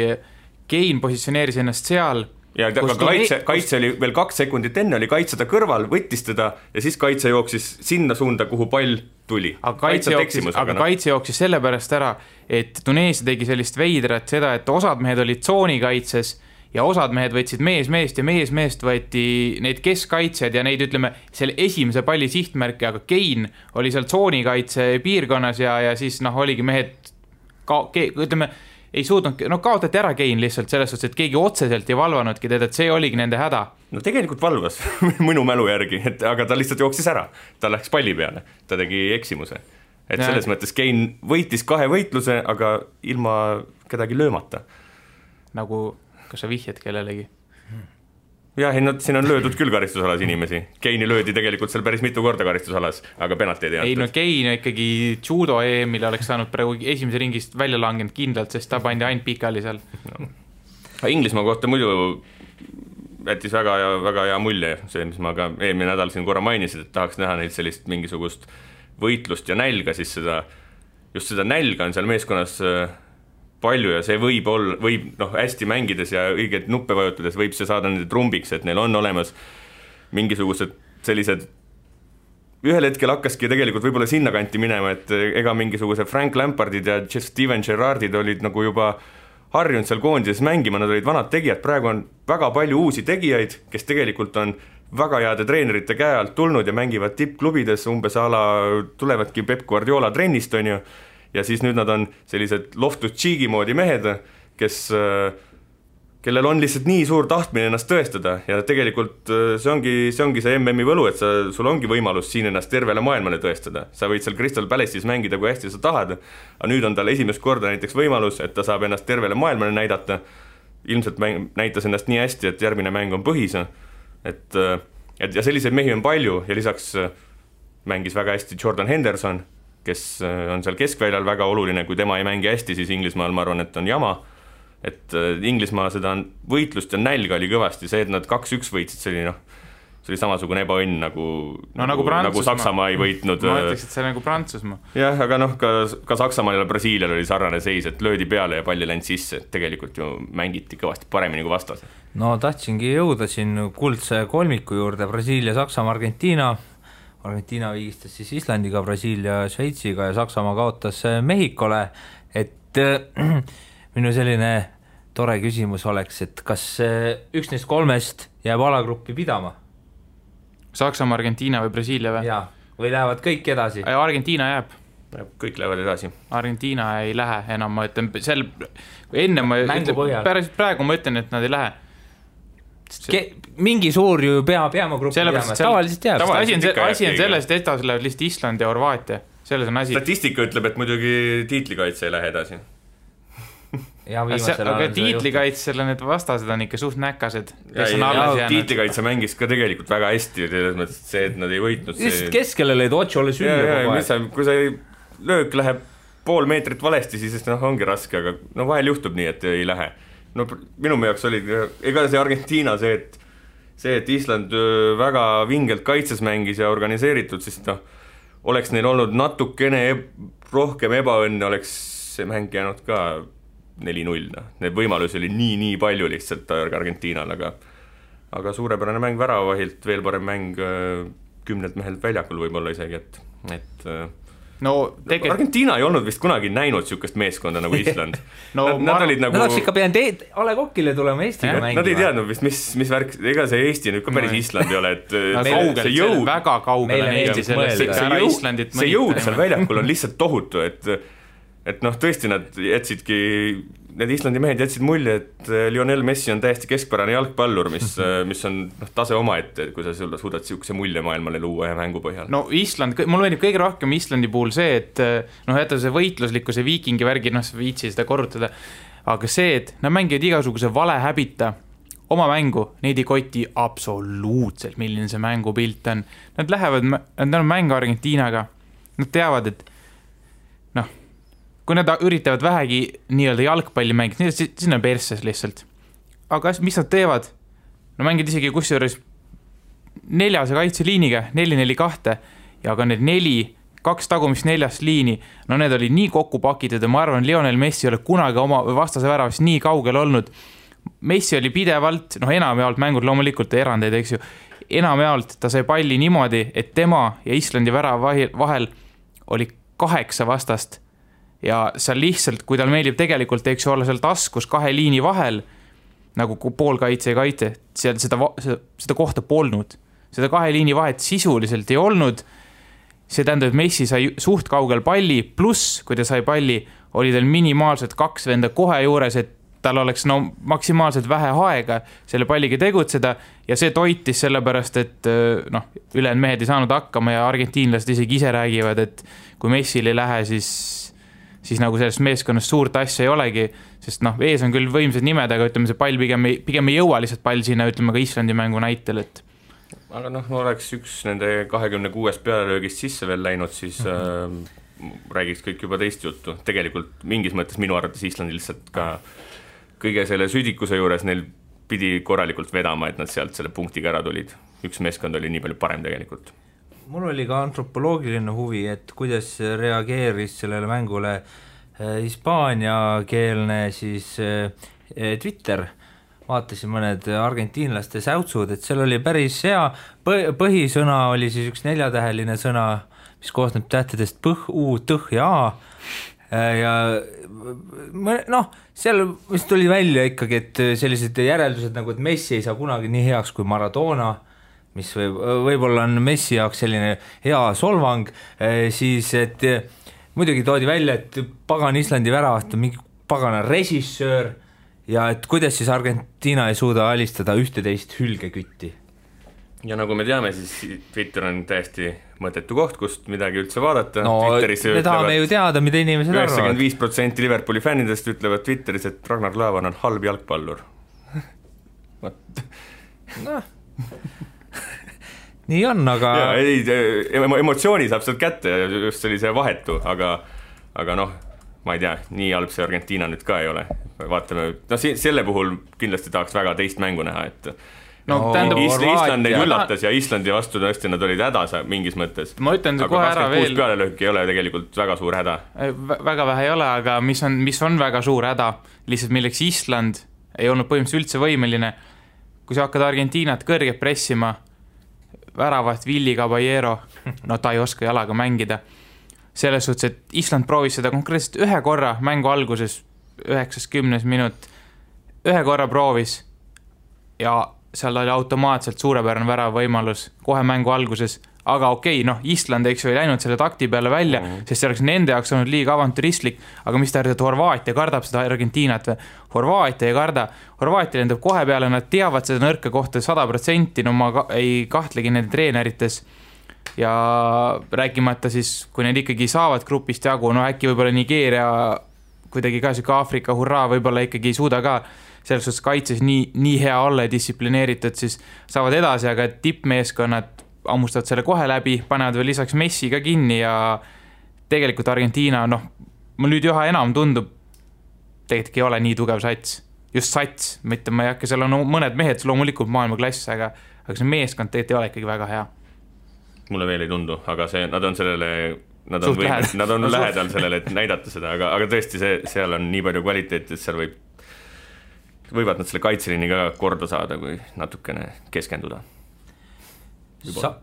Kein positsioneeris ennast seal ja aga kaitse, kaitse oli veel kaks sekundit enne oli kaitse ta kõrval, võttis teda ja siis kaitse jooksis sinna suunda, kuhu pall tuli. aga kaitse jooksis, aga no. kaitse jooksis sellepärast ära, et Tuneesia tegi sellist veidrat seda, et osad mehed olid tsoonikaitses ja osad mehed võtsid mees meest ja mees meest võeti neid keskkaitsjad ja neid, ütleme, selle esimese palli sihtmärki, aga Kein oli seal tsoonikaitse piirkonnas ja, ja siis noh, oligi mehed ka-, ütleme ei suutnud, no kaotati ära Kein lihtsalt selles suhtes, et keegi otseselt ei valvanudki teda, et see oligi nende häda. no tegelikult valvas <laughs> minu mälu järgi, et aga ta lihtsalt jooksis ära, ta läks palli peale, ta tegi eksimuse. et ja. selles mõttes Kein võitis kahe võitluse, aga ilma kedagi löömata. nagu, kas sa vihjad kellelegi? jah, ei no siin on löödud küll karistusalas inimesi, Keini löödi tegelikult seal päris mitu korda karistusalas, aga penalteid ei antud. ei no Kein ikkagi judo EM-ile oleks saanud praegu esimese ringist välja langenud kindlalt, sest ta pandi ainult pikali seal no.. Inglismaa kohta muidu jättis väga hea, väga hea mulje, see, mis ma ka eelmine nädal siin korra mainisin, et tahaks näha neilt sellist mingisugust võitlust ja nälga, siis seda, just seda nälga on seal meeskonnas äh, palju ja see võib olla, võib noh, hästi mängides ja õigeid nuppe vajutades võib see saada nende trumbiks, et neil on olemas mingisugused sellised ühel hetkel hakkaski tegelikult võib-olla sinnakanti minema, et ega mingisugused Frank Lampardid ja Steven Gerrardid olid nagu juba harjunud seal koondises mängima, nad olid vanad tegijad, praegu on väga palju uusi tegijaid, kes tegelikult on väga heade treenerite käe alt tulnud ja mängivad tippklubides umbes a la tulevadki Peep Guardiola trennist, on ju ja siis nüüd nad on sellised Loftus Cheeki moodi mehed, kes, kellel on lihtsalt nii suur tahtmine ennast tõestada. Ja tegelikult see ongi, see ongi see MM-i võlu, et sa, sul ongi võimalus siin ennast tervele maailmale tõestada. sa võid seal Crystal Palace'is mängida, kui hästi sa tahad, aga nüüd on tal esimest korda näiteks võimalus, et ta saab ennast tervele maailmale näidata, ilmselt mäng, näitas ennast nii hästi, et järgmine mäng on põhis, et et ja selliseid mehi on palju ja lisaks mängis väga hästi Jordan Henderson kes äh, on seal keskväljal väga oluline, kui tema ei mängi hästi, siis Inglismaal ma arvan, et on jama. et äh, Inglismaa seda võitlust ja nälga oli kõvasti, see, et nad kaks-üks võitsid, see oli noh, see oli samasugune ebaõnn nagu no nagu, nagu, nagu Saksamaa ei võitnud. ma ütleks, et see nagu Prantsusmaa. jah, aga noh, ka, ka Saksamaal ja Brasiilial oli sarnane seis, et löödi peale ja pall ei läinud sisse, et tegelikult ju mängiti kõvasti paremini kui vastased. no tahtsingi jõuda siin kuldse kolmiku juurde, Brasiilia, Saksamaa, Argentiina Argentiina viigistas siis Islandiga, Brasiilia Šveitsiga ja Saksamaa kaotas äh, Mehhikole, et äh, <clears throat> minu selline tore küsimus oleks, et kas äh, üks neist kolmest jääb alagruppi pidama? Saksamaa, Argentiina või Brasiilia või? jaa, või lähevad kõik edasi? Argentiina jääb. kõik lähevad edasi. Argentiina ei lähe enam, ma ütlen, sel, enne ma, päris praegu ma ütlen, et nad ei lähe Ke-, mingi suur ju peab jääma gruppi jääma, tavaliselt jääb. asi on, asi on selles, et edasi lähevad lihtsalt Island ja Horvaatia, selles on asi. statistika ütleb, et muidugi tiitlikaitse ei lähe edasi aga tiitlikaitsel need vastased on ikka suht näkased. tiitlikaitse mängis ka tegelikult väga hästi, selles mõttes, et see, et nad ei võitnud. lihtsalt keskele lõid Otsole süüa kogu aeg. kui see löök läheb pool meetrit valesti, siis noh, ongi raske, aga no vahel juhtub nii, et ei lähe no minu jaoks oli, ega see Argentiina see, et see, et Island väga vingelt kaitses mängis ja organiseeritud, siis noh, oleks neil olnud natukene eb rohkem ebaõnne, oleks see mäng jäänud ka neli-null, noh, neid võimalusi oli nii-nii palju lihtsalt Argentiinal, aga aga suurepärane mäng väravahilt, veel parem mäng kümnelt mehelt väljakul võib-olla isegi, et, et no tegelikult Argentiina ei olnud vist kunagi näinud niisugust meeskonda nagu Island <laughs> no nad, nad olid nagu Nad oleks ikka pidanud e A Le Coqile tulema Eestiga ja, mängima. Nad ei teadnud vist, mis, mis värk, ega see Eesti nüüd ka päris no. Island ei ole, et <laughs> no, kaugel, see jõud väga kaugel on Eesti sellest, see, see jõud, see jõud seal väljakul on lihtsalt tohutu, et et noh, tõesti nad jätsidki need Islandi mehed jätsid mulje, et äh, Lionel Messi on täiesti keskpärane jalgpallur, mis, <laughs> äh, mis on noh, tase omaette, kui sa suudad niisuguse mulje maailmale luua ühe mängu põhjal. no Island, mulle meeldib kõige rohkem Islandi puhul see, et äh, noh, jätta see võitluslikkuse viikingi värgi, noh, sa ei viitsi seda korrutada, aga see, et nad mängivad igasuguse valehäbita oma mängu, neid ei koti absoluutselt, milline see mängupilt on. Nad lähevad, nad on mängu Argentiinaga, nad teavad, et kui nad üritavad vähegi nii-öelda jalgpalli mängida, siis on persses lihtsalt. aga mis nad teevad? no mängivad isegi kusjuures neljase kaitseliiniga, neli-neli kahte ja ka need neli, kaks tagumist neljast liini, no need olid nii kokku pakitud ja ma arvan, Lionel Messi ei ole kunagi oma vastase väravast nii kaugel olnud. Messi oli pidevalt, noh, enamjaolt mängud loomulikult erandeid, eks ju, enamjaolt ta sai palli niimoodi, et tema ja Islandi värava vahel oli kaheksa vastast ja seal lihtsalt, kui tal meeldib tegelikult, eks ju, olla seal taskus kahe liini vahel, nagu poolkaitse ja kaitse, seal seda, seda, seda kohta polnud. seda kahe liini vahet sisuliselt ei olnud. see tähendab, et Messi sai suht kaugel palli, pluss kui ta sai palli, oli tal minimaalselt kaks venda kohe juures, et tal oleks no maksimaalselt vähe aega selle palliga tegutseda ja see toitis sellepärast, et noh, ülejäänud mehed ei saanud hakkama ja argentiinlased isegi ise räägivad, et kui Messil ei lähe, siis siis nagu sellest meeskonnast suurt asja ei olegi, sest noh, ees on küll võimsad nimed, aga ütleme, see pall pigem ei, pigem ei jõua lihtsalt pall sinna, ütleme ka Islandi mängu näitel, et aga noh, oleks üks nende kahekümne kuuest pealelöögist sisse veel läinud, siis mm -hmm. äh, räägiks kõik juba teist juttu, tegelikult mingis mõttes minu arvates Islandil lihtsalt ka kõige selle südikuse juures neil pidi korralikult vedama, et nad sealt selle punktiga ära tulid, üks meeskond oli nii palju parem tegelikult mul oli ka antropoloogiline huvi, et kuidas reageeris sellele mängule eh, hispaaniakeelne siis eh, eh, Twitter, vaatasin mõned argentiinlaste säutsud, et seal oli päris hea, põhisõna oli siis üks neljatäheline sõna, mis koosneb tähtedest põh, u, tõh ja a. Ja noh, seal vist tuli välja ikkagi, et sellised järeldused nagu, et Messi ei saa kunagi nii heaks kui Maradona mis võib, võib-olla on Messi jaoks selline hea solvang, eh, siis et eh, muidugi toodi välja, et pagan Islandi väravat on mingi pagana režissöör ja et kuidas siis Argentiina ei suuda alistada ühteteist hülgekütti. ja nagu me teame, siis Twitter on täiesti mõttetu koht, kust midagi üldse vaadata. no me tahame ju teada, mida inimesed arvavad. üheksakümmend viis protsenti Liverpooli fännidest ütlevad Twitteris, et Ragnar Klavan on halb jalgpallur. <laughs> vot. <laughs> noh <laughs> nii on, aga. ei, emotsiooni saab sealt kätte, just sellise vahetu, aga, aga noh, ma ei tea, nii halb see Argentiina nüüd ka ei ole. vaatame, noh, selle puhul kindlasti tahaks väga teist mängu näha, et no, no tähendab Isl. Island neid üllatas ja Islandi vastu tõesti nad olid hädas mingis mõttes. ma ütlen kohe ära veel. pealelööki ei ole tegelikult väga suur häda. väga vähe ei ole, aga mis on, mis on väga suur häda, lihtsalt milleks Island ei olnud põhimõtteliselt üldse võimeline. Kui sa hakkad Argentiinat kõrget pressima väravat Willie Caballero, no ta ei oska jalaga mängida. selles suhtes, et Island proovis seda konkreetselt ühe korra mängu alguses, üheksas, kümnes minut, ühe korra proovis ja seal oli automaatselt suurepärane väravavõimalus kohe mängu alguses aga okei okay,, noh, Island, eks ju, ei läinud selle takti peale välja mm, -hmm. sest see oleks nende jaoks olnud liiga avantüristlik, aga mis te arvate, et Horvaatia kardab seda Argentiinat või? Horvaatia ei karda, Horvaatia lendab kohe peale, nad teavad seda nõrka kohta sada protsenti, no ma ka, ei kahtlegi nende treenerites ja rääkimata siis, kui need ikkagi saavad grupist jagu, no äkki võib-olla Nigeeria kuidagi ka sihuke Aafrika hurraa võib-olla ikkagi ei suuda ka selles suhtes kaitses nii, nii hea olla ja distsiplineeritud, siis saavad edasi, aga tippmeeskonnad hammustavad selle kohe läbi, panevad veel lisaks Messi ka kinni ja tegelikult Argentiina, noh, mul nüüd üha enam tundub, tegelikult ei ole nii tugev sats. just sats, mitte ma ei hakka, seal on mõned mehed loomulikult maailmaklass, aga, aga see meeskond tegelikult ei ole ikkagi väga hea. mulle veel ei tundu, aga see, nad on sellele nad on võimelised, nad on lähedal sellele, et näidata seda, aga, aga tõesti, see, seal on nii palju kvaliteeti, et seal võib, võivad nad selle kaitseliini ka korda saada, kui natukene keskenduda. Sa-,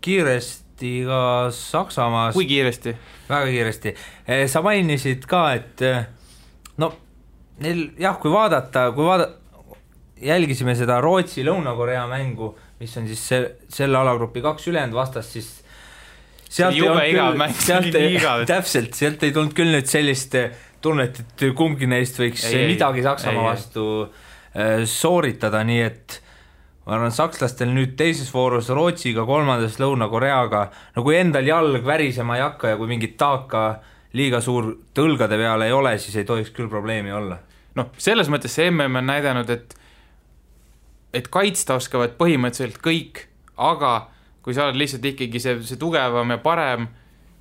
kiiresti ka Saksamaast. kui kiiresti? väga kiiresti, eh, sa mainisid ka, et eh, no neil jah, kui vaadata, kui vaada-, jälgisime seda Rootsi, Lõuna-Korea mängu, mis on siis see, selle alagrupi kaks ülejäänud vastast, siis sealt ei olnud küll, sealt ei, täpselt, sealt ei tulnud küll nüüd sellist eh, tunnet, et kumbki neist võiks ei, midagi Saksamaa ei, vastu äh, sooritada, nii et ma arvan, sakslastel nüüd teises voorus Rootsiga, kolmandas Lõuna-Koreaga, no kui endal jalg värisema ei hakka ja kui mingit taaka liiga suur õlgade peal ei ole, siis ei tohiks küll probleemi olla. noh, selles mõttes see MM on näidanud, et et kaitsta oskavad põhimõtteliselt kõik, aga kui sa oled lihtsalt ikkagi see, see tugevam ja parem,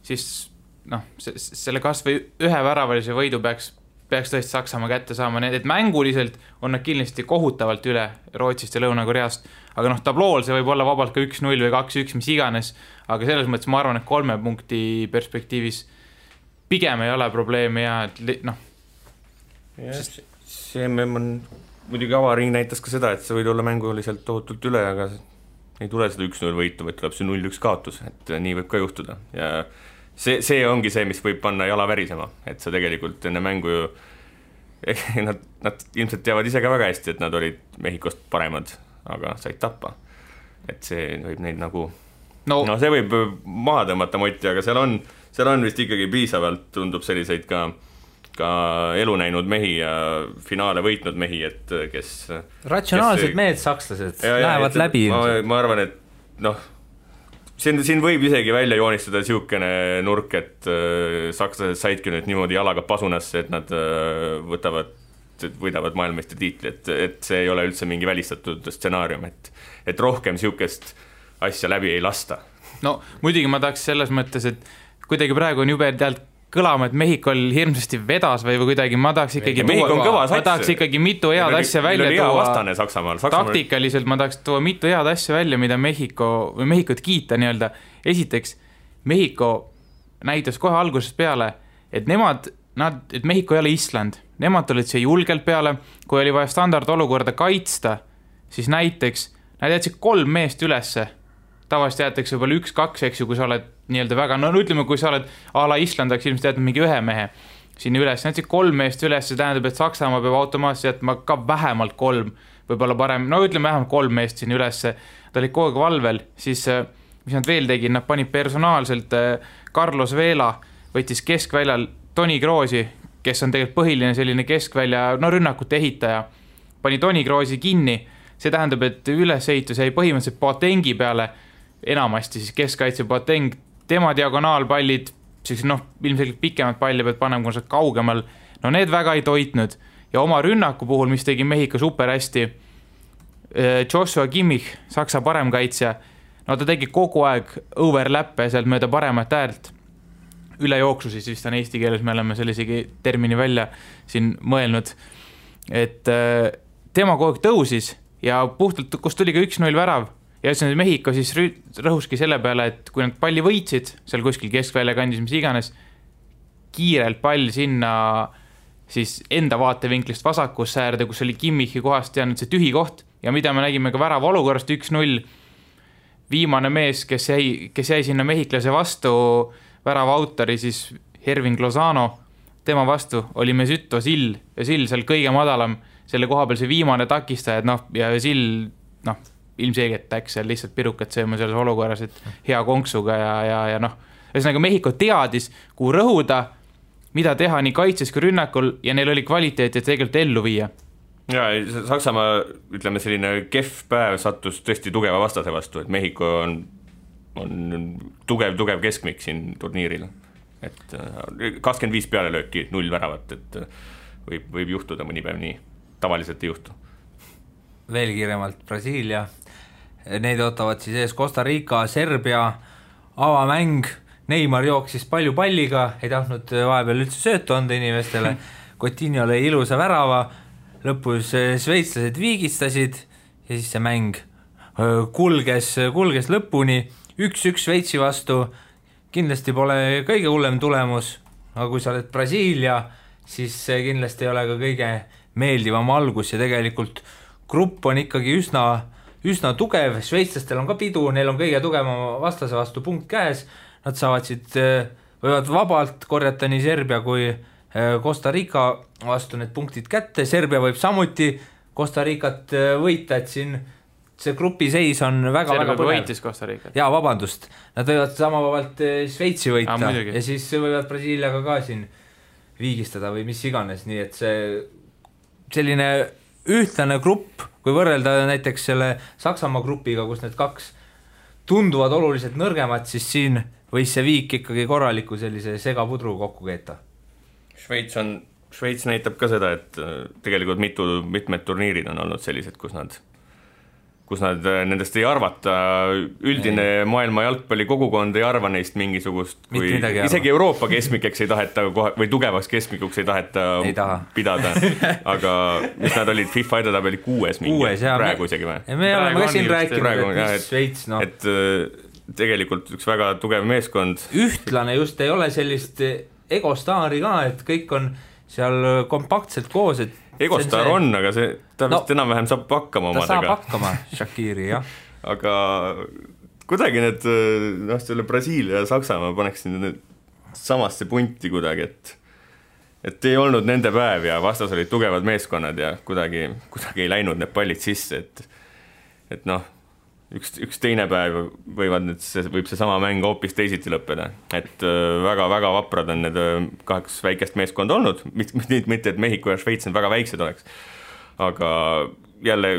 siis noh, selle kasvõi üheväravalise võidu peaks, peaks tõesti Saksamaa kätte saama, nii et mänguliselt on nad kindlasti kohutavalt üle Rootsist ja Lõuna-Koreast. aga noh, tablool see võib olla vabalt ka üks-null või kaks-üks, mis iganes, aga selles mõttes ma arvan, et kolme punkti perspektiivis pigem ei ole probleemi ja et noh. Sest... see MM on, muidugi avaring näitas ka seda, et see võid olla mänguliselt tohutult üle, aga ei tule seda üks-null võitu, vaid tuleb see null-üks kaotus, et nii võib ka juhtuda ja see, see ongi see, mis võib panna jala värisema, et sa tegelikult enne mängu ju <laughs> nad, nad ilmselt teavad ise ka väga hästi, et nad olid Mehhikost paremad, aga said tappa. et see võib neid nagu no, no see võib maha tõmmata moti, aga seal on, seal on vist ikkagi piisavalt, tundub selliseid ka ka elu näinud mehi ja finaale võitnud mehi, et kes ratsionaalsed kes, mehed, sakslased, lähevad läbi. ma, ma arvan, et noh, siin, siin võib isegi välja joonistada niisugune nurk, et äh, sakslased saidki nüüd niimoodi jalaga pasunasse, et nad äh, võtavad, võidavad maailmameistritiitli, et, et see ei ole üldse mingi välistatud stsenaarium, et et rohkem niisugust asja läbi ei lasta. no muidugi ma tahaks selles mõttes, et kuidagi praegu on jube tead kõlama, et Mehhikol hirmsasti vedas või, või kuidagi, ma tahaks ikkagi tuua, ma tahaks ikkagi mitu head meil asja välja tuua. vastane Saksamaal, Saksamaal. taktikaliselt ma tahaks tuua mitu head asja välja, mida Mehhiko või Mehhikut kiita nii-öelda. esiteks, Mehhiko näitas kohe algusest peale, et nemad, nad, et Mehhiko ei ole Island, nemad tulid siia julgelt peale, kui oli vaja standardolukorda kaitsta, siis näiteks nad jätsid kolm meest ülesse tavaliselt jäetakse võib-olla üks-kaks, eks ju, kui sa oled nii-öelda väga, no ütleme, kui sa oled a la Island oleks ilmselt jätnud mingi ühe mehe sinna üles, näiteks kolm meest üles, see tähendab, et Saksamaa peab automaatselt jätma ka vähemalt kolm, võib-olla parem, no ütleme vähemalt kolm meest sinna ülesse. ta oli kogu aeg valvel, siis äh, mis nad veel tegid, nad panid personaalselt äh, Carlos Vela võttis keskväljal Toni Kroosi, kes on tegelikult põhiline selline keskvälja, no rünnakute ehitaja, pani Toni Kroosi kinni, see tähendab, et ülesehitus jäi põhimõtteliselt Boatengi peale enamasti siis keskkaitse Boateng, tema diagonaalpallid, siuksed noh, ilmselgelt pikemad palle pead panema, kui sa kaugemal, no need väga ei toitnud. Ja oma rünnaku puhul, mis tegi Mehhiko super hästi, äh, Joshua Kimmich, Saksa paremkaitsja, no ta tegi kogu aeg overlap'e sealt mööda paremat äärt, ülejooksu siis vist on eesti keeles, me oleme selle isegi termini välja siin mõelnud, et äh, tema kogu aeg tõusis ja puhtalt, kust tuli ka üks-null värav ja ühesõnaga Mehhiko siis rõhuski selle peale, et kui nad palli võitsid seal kuskil keskvälja kandis, mis iganes, kiirelt pall sinna siis enda vaatevinklist vasakusse äärde, kus oli Kimmichi kohast jäänud see tühi koht ja mida me nägime ka värava olukorrast üks-null. viimane mees, kes jäi, kes jäi sinna mehhiklase vastu, värava autori siis Hervin Lozano, tema vastu oli Mesut Ozil ja Sill seal kõige madalam, selle koha peal see viimane takistaja, et noh, ja Sill noh ilmselgelt läks seal lihtsalt pirukat sööma selles olukorras, et hea konksuga ja, ja, ja noh, ühesõnaga Mehhiko teadis, kuhu rõhuda, mida teha nii kaitses kui rünnakul ja neil oli kvaliteeti, et tegelikult ellu viia. ja Saksamaa, ütleme selline kehv päev sattus tõesti tugeva vastase vastu, et Mehhiko on, on tugev, tugev keskmik siin turniiril. et äh, kakskümmend viis pealelööki, null väravat, et äh, võib, võib juhtuda mõni päev nii, tavaliselt ei juhtu veel kiiremalt Brasiilia Neid ootavad siis ees Costa Rica, Serbia avamäng, Neimar jooksis palju palliga, ei tahtnud vahepeal üldse söötu anda inimestele, <laughs> Coutinho lõi ilusa värava, lõpus šveitslased viigistasid ja siis see mäng kulges, kulges lõpuni, üks-üks Šveitsi vastu, kindlasti pole kõige hullem tulemus, aga kui sa oled Brasiilia, siis see kindlasti ei ole ka kõige meeldivam algus ja tegelikult grupp on ikkagi üsna, üsna tugev, šveitslastel on ka pidu, neil on kõige tugevama vastase vastu punkt käes, nad saavad siit, võivad vabalt korjata nii Serbia kui Costa Rica vastu need punktid kätte, Serbia võib samuti Costa Ricat võita, et siin see grupiseis on väga-väga põnev. võitis Costa Ricat. jaa, vabandust, nad võivad sama vabalt Šveitsi võita ah, ja siis võivad Brasiiliaga ka siin viigistada või mis iganes, nii et see selline ühtlane grupp, kui võrrelda näiteks selle Saksamaa grupiga, kus need kaks tunduvad oluliselt nõrgemad, siis siin võis see viik ikkagi korraliku sellise segapudru kokku keeta. Šveits on, Šveits näitab ka seda, et äh, tegelikult mitu, mitmed turniirid on olnud sellised, kus nad kus nad, äh, nendest ei arvata, üldine ei. maailma jalgpallikogukond ei arva neist mingisugust, kui isegi Euroopa keskmikeks ei taheta kohe või tugevaks keskmikuks ei taheta ei taha. pidada, <laughs> aga mis nad olid FIFA edetabeli kuues mingi, praegu isegi või? me oleme ka siin rääkinud, et Šveits, noh. et äh, tegelikult üks väga tugev meeskond. ühtlane just, ei ole sellist egostaari ka, et kõik on seal kompaktselt koos, et Egostar on, see... on, aga see, ta vist no, enam-vähem saab hakkama omadega. ta saab hakkama, Shakiri, jah <laughs> aga kuidagi need, noh, selle Brasiilia ja Saksamaa paneksin need samasse punti kuidagi, et et ei olnud nende päev ja vastas olid tugevad meeskonnad ja kuidagi, kuidagi ei läinud need pallid sisse, et et noh, üks, üks teine päev võivad need, see võib seesama mäng hoopis teisiti lõppeda, et väga-väga äh, vaprad on need äh, kaks väikest meeskonda olnud, mitte, mitte et Mehhiko ja Šveits nüüd väga väiksed oleks, aga jälle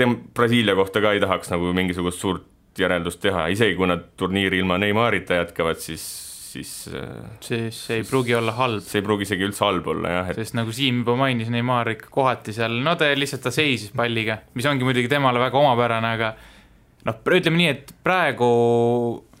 tem-, Brasiilia kohta ka ei tahaks nagu mingisugust suurt järeldust teha, isegi kui nad turniiri ilma Neymarita jätkavad, siis siis äh, siis see ei pruugi olla halb. see ei pruugi isegi üldse halb olla, jah et.... sest nagu Siim juba mainis, Neimar ikka kohati seal, no ta lihtsalt, ta seisis palliga, mis ongi muidugi temale väga omapärane, aga noh, ütleme nii, et praegu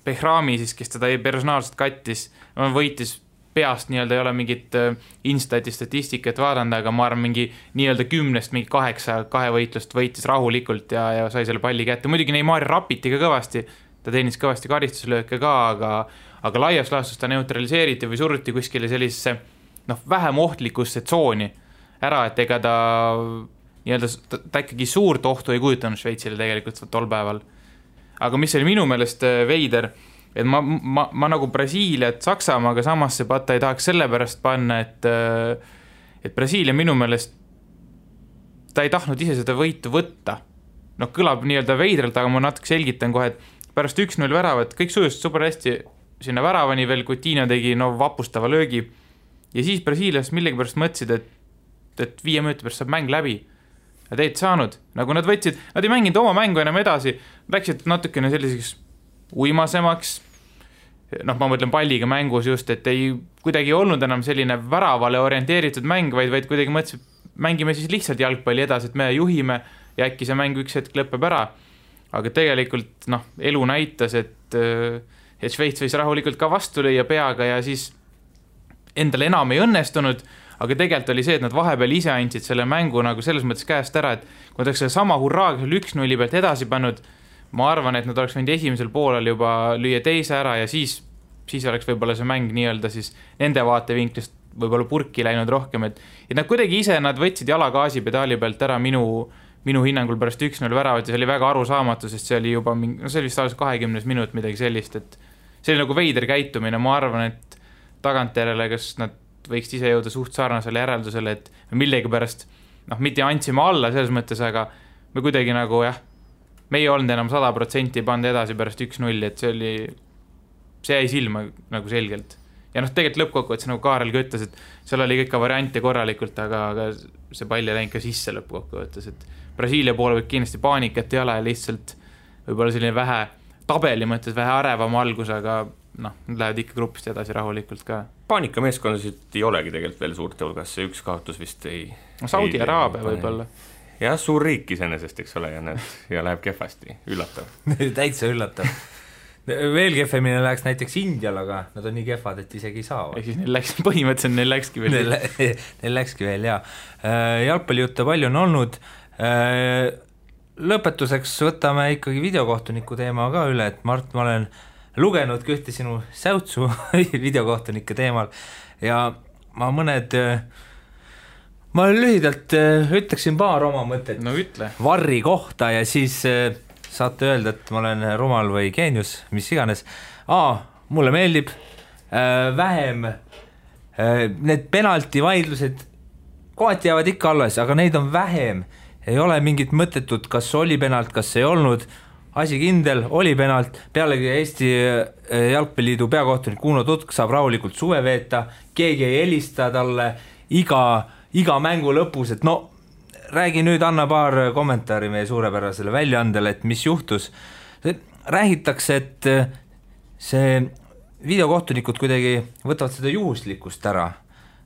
Behrami siis, kes teda personaalselt kattis, võitis peast nii-öelda ei ole mingit äh, instati statistikat vaadanud, aga ma arvan, mingi nii-öelda kümnest mingi kaheksa kahevõitlust võitis rahulikult ja, ja sai selle palli kätte, muidugi Neimari rapiti ka kõvasti, ta teenis kõvasti karistuslööke ka, aga aga laias laastus ta neutraliseeriti või suruti kuskile sellisesse noh, vähem ohtlikusse tsooni ära, et ega ta nii-öelda, ta ikkagi suurt ohtu ei kujutanud Šveitsile tegelikult tol päeval. aga mis oli minu meelest äh, veider, et ma, ma, ma nagu Brasiiliat Saksamaaga samasse patta ei tahaks sellepärast panna, et äh, et Brasiilia minu meelest, ta ei tahtnud ise seda võitu võtta. noh, kõlab nii-öelda veidralt, aga ma natuke selgitan kohe, et pärast üks-null väravat, kõik sujus super hästi, sinna väravani veel, Coutinho tegi no vapustava löögi. ja siis Brasiilias millegipärast mõtlesid, et, et viie minuti pärast saab mäng läbi. Nad ei saanud, nagu nad võtsid, nad ei mänginud oma mängu enam edasi, läksid natukene selliseks uimasemaks. noh, ma mõtlen palliga mängus just, et ei, kuidagi ei olnud enam selline väravale orienteeritud mäng, vaid, vaid kuidagi mõtlesid, mängime siis lihtsalt jalgpalli edasi, et me juhime ja äkki see mäng üks hetk lõpeb ära. aga tegelikult noh, elu näitas, et äh, et Šveits võis rahulikult ka vastu lüüa peaga ja siis endal enam ei õnnestunud, aga tegelikult oli see, et nad vahepeal ise andsid selle mängu nagu selles mõttes käest ära, et kui nad oleks sedasama hurraaga seal üks-nulli pealt edasi pannud, ma arvan, et nad oleks võinud esimesel poolel juba lüüa teise ära ja siis, siis oleks võib-olla see mäng nii-öelda siis nende vaatevinklist võib-olla purki läinud rohkem, et et nad kuidagi ise, nad võtsid jala gaasipedaali pealt ära minu, minu hinnangul pärast üks-null väravat ja see oli väga arusaamatu, sest see oli juba mingi, no see oli vist alles kahekümnes minut, midagi sellist, et see oli nagu veider käitumine, ma arvan, et tagantjärele, kas nad võiks ise jõuda suht sarnasele järeldusele, et millegipärast noh, mitte andsime alla selles mõttes, aga me kuidagi nagu jah, me ei olnud enam sada protsenti pannud edasi pärast üks-nulli, et see oli, see jäi silma nagu selgelt. ja noh, tegelikult lõppkokkuvõttes nagu Kaarel ka ütles, et seal oli ikka variante korralikult, aga, aga see pall ei läinud ka sisse lõppkokkuvõttes, et Brasiilia poole võib kindlasti paanikat ei ole, lihtsalt võib-olla selline vähe tabeli mõttes vähe ärevam algus, aga noh, nad lähevad ikka grupist edasi rahulikult ka. paanikameeskondasid ei olegi tegelikult veel suurte hulgas, see üks kaotus vist ei no Saudi Araabia võib-olla. jah, suur riik iseenesest, eks ole, ja näed, ja läheb kehvasti, üllatav <laughs> täitsa üllatav veel kehvemini läheks näiteks Indial, aga nad on nii kehvad, et isegi ei saa. ehk siis neil läks, põhimõtteliselt neil läkski veel neil, <laughs> neil läkski veel, jaa. Äh, jalgpallijutte palju on olnud, äh, lõpetuseks võtame ikkagi videokohtuniku teema ka üle, et Mart, ma olen lugenudki ühte sinu säutsu <laughs> videokohtunike teemal ja ma mõned, ma lühidalt ütleksin paar oma mõtet no ütle. Varri kohta ja siis saate öelda, et ma olen rumal või geenius, mis iganes. aa, mulle meeldib äh, vähem äh, need penaltivaidlused kohati jäävad ikka alles, aga neid on vähem ei ole mingit mõttetut, kas oli penalt, kas ei olnud, asi kindel, oli penalt, pealegi Eesti eh, Jalgpalliliidu peakohtunik Uno Tutk saab rahulikult suve veeta, keegi ei helista talle iga, iga mängu lõpus, et no räägi nüüd, anna paar kommentaari meie suurepärasele väljaandele, et mis juhtus. räägitakse, et eh, see videokohtunikud kuidagi võtavad seda juhuslikkust ära.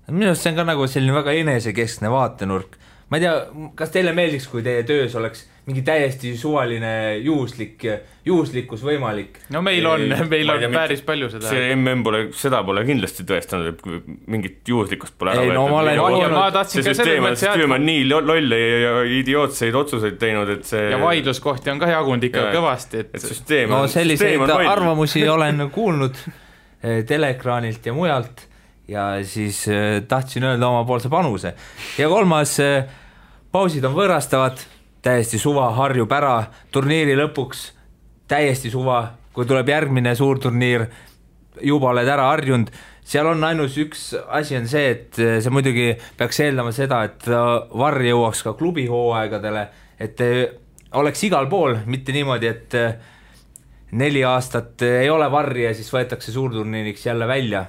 minu arust see on ka nagu selline väga enesekeskne vaatenurk ma ei tea, kas teile meeldiks, kui teie töös oleks mingi täiesti suvaline juhuslik, juhuslikkus võimalik? no meil on, meil on päris palju seda. see mm pole, seda pole kindlasti tõestanud, et mingit juhuslikkust pole ära ei, no ma olen olnud, ma tahtsin ka selles mõttes süsteem on nii lolle ja idiootseid otsuseid teinud, et see ja vaidluskohti on ka jagunud ikka ja, kõvasti, et, et süsteem no selliseid arvamusi olen kuulnud eh, teleekraanilt ja mujalt ja siis äh, tahtsin öelda omapoolse panuse. ja kolmas, äh, pausid on võõrastavad, täiesti suva, harjub ära, turniiri lõpuks täiesti suva, kui tuleb järgmine suurturniir, juba oled ära harjunud, seal on ainus üks asi on see, et äh, see muidugi peaks eeldama seda, et Varr jõuaks ka klubihooaegadele, et oleks igal pool, mitte niimoodi, et neli aastat ei ole Varri ja siis võetakse suurturniiriks jälle välja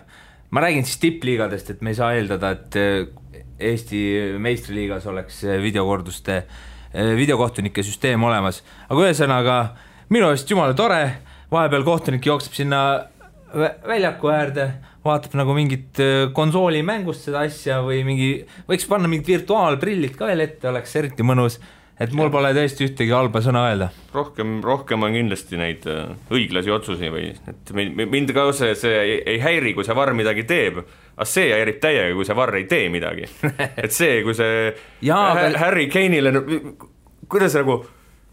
ma räägin siis tippliigadest, et me ei saa eeldada, et äh, Eesti meistriliigas oleks äh, videokorduste, äh, videokohtunike süsteem olemas, aga ühesõnaga minu arust jumala tore, vahepeal kohtunik jookseb sinna väljaku äärde, vaatab nagu mingit konsoolimängust seda asja või mingi, võiks panna mingid virtuaalprillid ka veel ette, oleks eriti mõnus et mul pole tõesti ühtegi halba sõna öelda. rohkem, rohkem on kindlasti neid äh, õiglasi otsuseid või et mind ka see, see ei, häiri, kui see varr midagi teeb, aga see häirib täiega, kui see varr ei tee midagi. <laughs> et see, kui see Jaa, aga... Harry Kane'ile, kuidas nagu,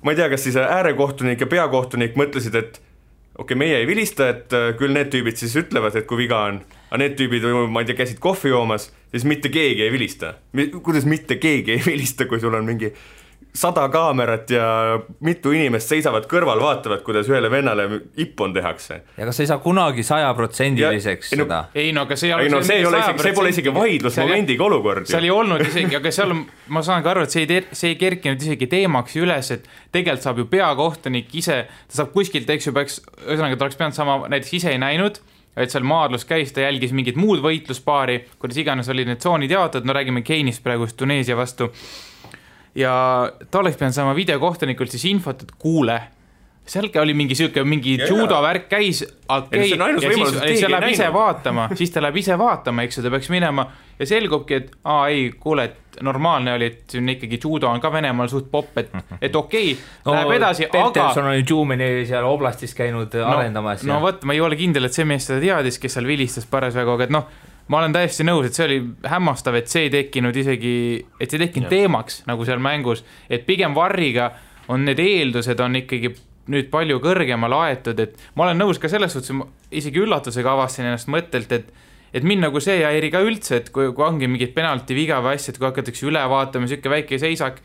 ma ei tea, kas siis äärekohtunik ja peakohtunik mõtlesid, et okei okay,, meie ei vilista, et äh, küll need tüübid siis ütlevad, et kui viga on, aga need tüübid, ma ei tea, käisid kohvi joomas, siis mitte keegi ei vilista. kuidas mitte keegi ei vilista, kui sul on mingi sada kaamerat ja mitu inimest seisavad kõrval, vaatavad, kuidas ühele vennale ippon tehakse. ja kas ei saa kunagi sajaprotsendiliseks seda? ei no aga see ei no see ei ole isegi, see pole isegi vaidlusmomendiga olukord. seal ei olnud isegi, aga seal ma saan ka aru, et see ei, see ei kerkinud isegi teemaks üles, et tegelikult saab ju peakohtunik ise, ta saab kuskilt, eks ju, peaks, ühesõnaga ta oleks pidanud saama, näiteks ise ei näinud et seal maadlus käis, ta jälgis mingit muud võitluspaari, kuidas iganes olid need tsoonid jaotatud, no räägime Keinist praegu Tuneesia vastu ja ta oleks pidanud saama videokohtunikult siis infot, et kuule, seal oli mingi sihuke, mingi judo värk käis, okei ja siis, siis ta läheb ise vaatama, siis ta läheb ise vaatama, eks ju, ta peaks minema ja selgubki, et aa ei, kuule, et normaalne oli, et siin ikkagi judo on ka Venemaal suht popp, et, et okei okay, no,, läheb edasi, aga. Peterson oli Jumeni seal oblastis käinud no, arendamas. no vot, ma ei ole kindel, et see mees seda teadis, kes seal vilistas parasjagu, aga et noh ma olen täiesti nõus, et see oli hämmastav, et see ei tekkinud isegi, et see ei tekkinud teemaks nagu seal mängus, et pigem Varriga on need eeldused on ikkagi nüüd palju kõrgemale aetud, et ma olen nõus ka selles suhtes, isegi üllatusega avastasin ennast mõttelt, et et mind nagu see ei häiri ka üldse, et kui, kui ongi mingit penalti viga või asja, et kui hakatakse üle vaatama, niisugune väike seisak.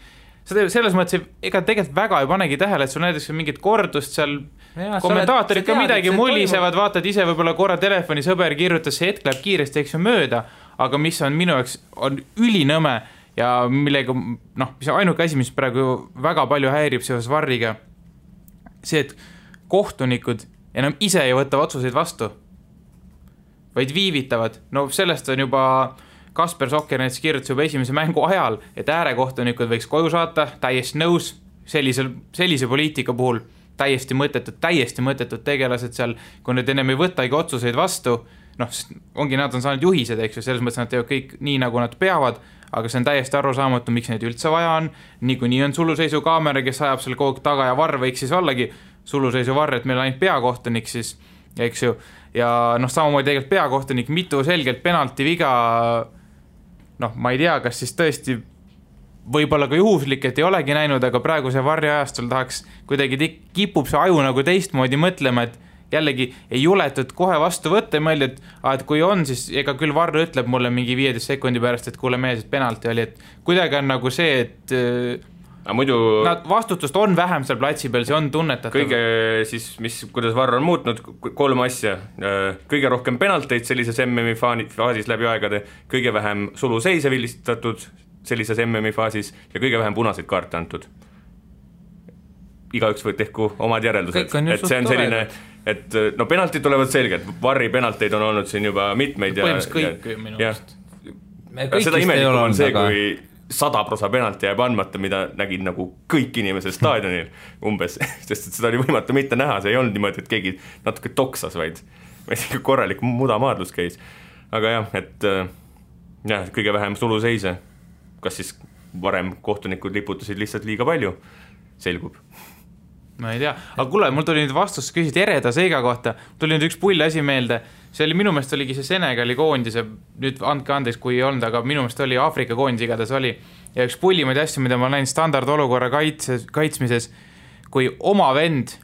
Seda selles mõttes, ega tegelikult väga ei panegi tähele, et sul näiteks mingit kordust seal kommentaatorid ka midagi mullisevad, vaatad ise võib-olla korra telefoni, sõber kirjutas, see hetk läheb kiiresti, eks ju, mööda, aga mis on minu jaoks, on ülinõme ja millega noh, mis ainuke asi, mis praegu väga palju häirib seoses Varriga, see, et kohtunikud enam ise ei võta otsuseid vastu, vaid viivitavad, no sellest on juba Kasper Sokker näiteks kirjutas juba esimese mängu ajal, et äärekohtunikud võiks koju saata, täiesti nõus, sellisel, sellise poliitika puhul täiesti mõttetud, täiesti mõttetud tegelased seal, kui nad ennem ei võtagi otsuseid vastu, noh, ongi, nad on saanud juhised, eks ju, selles mõttes nad teevad kõik nii, nagu nad peavad, aga see on täiesti arusaamatu, miks neid üldse vaja on, niikuinii on suluseisukaamera, kes ajab seal kogu aeg taga ja varr võiks siis ollagi suluseisuvarr, et meil on ainult peakohtunik siis, eks ju, ja noh, samamoodi tegelikult peakohtunik, mitu selgelt penalti viga noh, ma ei tea, kas siis tõesti võib-olla ka juhuslik, et ei olegi näinud, aga praeguse varjeajastul tahaks kuidagi, kipub see aju nagu teistmoodi mõtlema, et jällegi ei juletud kohe vastu võtta ja mõeldi, et aa, et kui on, siis ega küll Varro ütleb mulle mingi viieteist sekundi pärast, et kuule mees, et penalti oli, et kuidagi on nagu see, et aga muidu Nad, vastutust on vähem seal platsi peal, see on tunnetatav. kõige siis, mis, kuidas Varro on muutnud, kolm asja, kõige rohkem penalteid sellises MM-i faasis läbi aegade, kõige vähem suluseise vilistatud sellises MM-i faasis ja kõige vähem punaseid kaarte antud. Igaüks võib tehku omad järeldused, et see on selline, et no penaltid tulevad selgelt, Varri penalteid on olnud siin juba mitmeid ja põhimõtteliselt kõik minu meelest. seda imelikum on see, kui sada prosa penalti jääb andmata, mida nägid nagu kõik inimesed staadionil umbes, <laughs> sest et seda oli võimatu mitte näha, see ei olnud niimoodi, et keegi natuke toksas, vaid, korralik mudamaadlus käis. aga jah, et jah, kõige vähem suluseise, kas siis varem kohtunikud liputasid lihtsalt liiga palju, selgub. Ma ei tea, aga kuule, mul tuli nüüd vastus, küsisid ereda seiga kohta, tuli nüüd üks pull asi meelde. see oli minu meelest oligi see Senegali koondise, nüüd andke andeks, kui ei olnud, aga minu meelest oli Aafrika koondis igatahes oli. ja üks pullimaid asju, mida ma näinud standardolukorra kaitses, kaitsmises, kui oma vend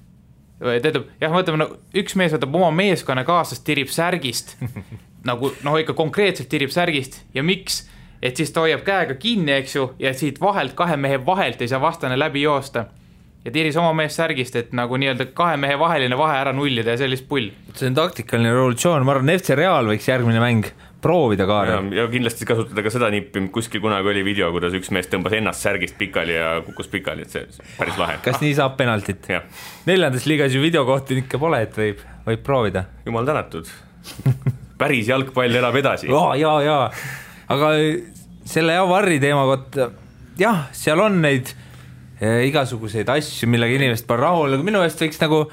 tähendab, jah, mõtleme no,, üks mees võtab oma meeskonnakaaslast, tirib särgist. <laughs> Nagu noh, ikka konkreetselt tirib särgist. Ja miks, et siis ta hoiab käega kinni, eks ju, ja siit vahelt, kahe mehe vahelt ei saa vastane läbi joosta ja tiris oma meest särgist, et nagu nii-öelda kahe mehe vaheline vahe ära nullida ja sellist pull. see on taktikaline revolutsioon, ma arvan, FC Real võiks järgmine mäng proovida Kaarel. ja kindlasti kasutada ka seda nippi, kuskil kunagi oli video, kuidas üks mees tõmbas ennast särgist pikali ja kukkus pikali, et see päris lahe. kas nii saab penaltit? neljandas liigas ju videokohtunikke pole, et võib, võib proovida. jumal tänatud päris jalgpall elab edasi. ja, ja, ja, aga selle Javarri teema kohta, jah, seal on neid igasuguseid asju, millega inimesed pole rahul, aga minu meelest võiks nagu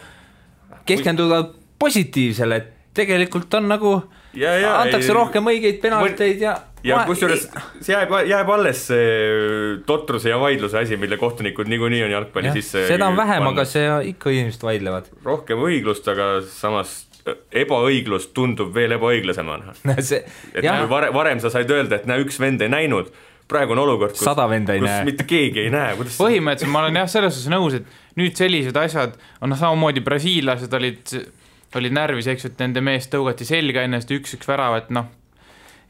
keskenduda positiivsele, et tegelikult on nagu antakse ei, rohkem õigeid penalteid ja ja kusjuures see jääb, jääb alles see totruse ja vaidluse asi, mille kohtunikud niikuinii on jalgpalli ja, sisse seda on vähem, aga see ikka inimesed vaidlevad. rohkem õiglust, aga samas ebaõiglus tundub veel ebaõiglasemana. <laughs> Et jah. varem, varem sa said öelda, et näe, üks vend ei näinud. Praegune olukord, kus, kus mitte keegi ei näe, kuidas põhimõtteliselt ma olen jah, selles suhtes nõus, et nüüd sellised asjad on noh, samamoodi brasiillased olid, olid närvis, eks ju, et nende mees tõugati selga enne seda üks-üks väravat, noh.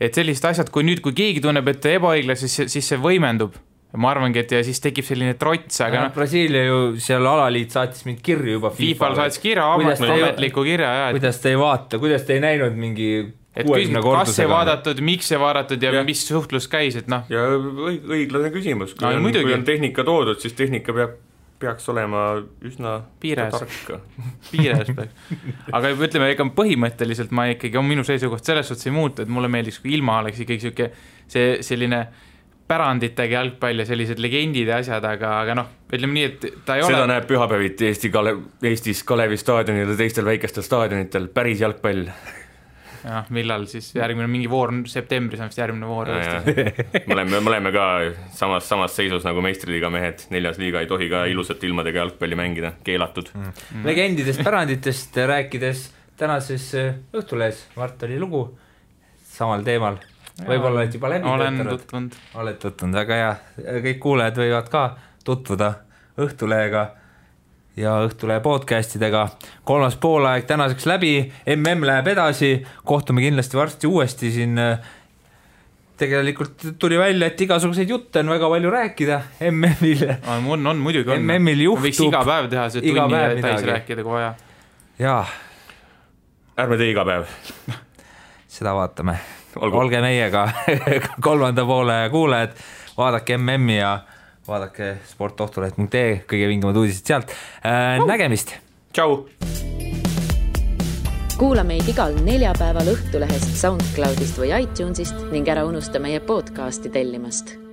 et sellised asjad, kui nüüd, kui keegi tunneb, et ebaõiglane, siis, siis see võimendub ma arvangi, et ja siis tekib selline trots, aga noh. Brasiilia ju seal alaliit saatis mind kirju juba. FIFA-l saatis kirja, ametliku kirja, jah. kuidas te ei vaata, kuidas te ei näinud mingi et küsida, kas ei vaadatud, miks ei vaadatud ja, ja mis suhtlus käis, et noh. ja õiglane küsimus, kui, no, on, kui on tehnika toodud, siis tehnika peab, peaks olema üsna piires, <laughs> piires peaks. aga ütleme, ega põhimõtteliselt ma ikkagi, on minu seisukoht selles suhtes ei muutu, et mulle meeldiks, kui ilma oleks ikkagi sihuke see selline päranditega jalgpall ja sellised legendid ja asjad, aga, aga noh, ütleme nii, et ta ei seda ole. seda näeb pühapäeviti Eesti Kalev, Eestis Kalevi staadionil ja teistel väikestel staadionitel, päris jalgpall. Jah, millal siis? Järgmine mingi voor septembris on vist järgmine voor uuesti. me oleme, me oleme ka samas, samas seisus nagu meistriliiga mehed, neljas liiga ei tohi ka ilusate ilmadega jalgpalli mängida, keelatud. Mm.. Mm. legendidest, päranditest rääkides, tänases Õhtulehes Mart oli lugu samal teemal võib-olla oled juba läbi olen tutvunud. oled tutvunud, väga hea, kõik kuulajad võivad ka tutvuda Õhtulehega ja Õhtulehe podcast idega. kolmas poolaeg tänaseks läbi, mm läheb edasi, kohtume kindlasti varsti uuesti siin. tegelikult tuli välja, et igasuguseid jutte on väga palju rääkida MM-il. on, on muidugi on. MM-il juhtub. võiks iga päev teha see tunni täis rääkida, kui vaja. jaa. ärme tee iga päev seda vaatame. Olge meiega <laughs> kolmanda poole kuulajad, vaadake MM-i ja vaadake sportohtuleht.ee, kõige vingemad uudised sealt äh,. nägemist. tšau. kuula meid igal neljapäeval Õhtulehest, SoundCloudist või iTunesist ning ära unusta meie podcasti tellimast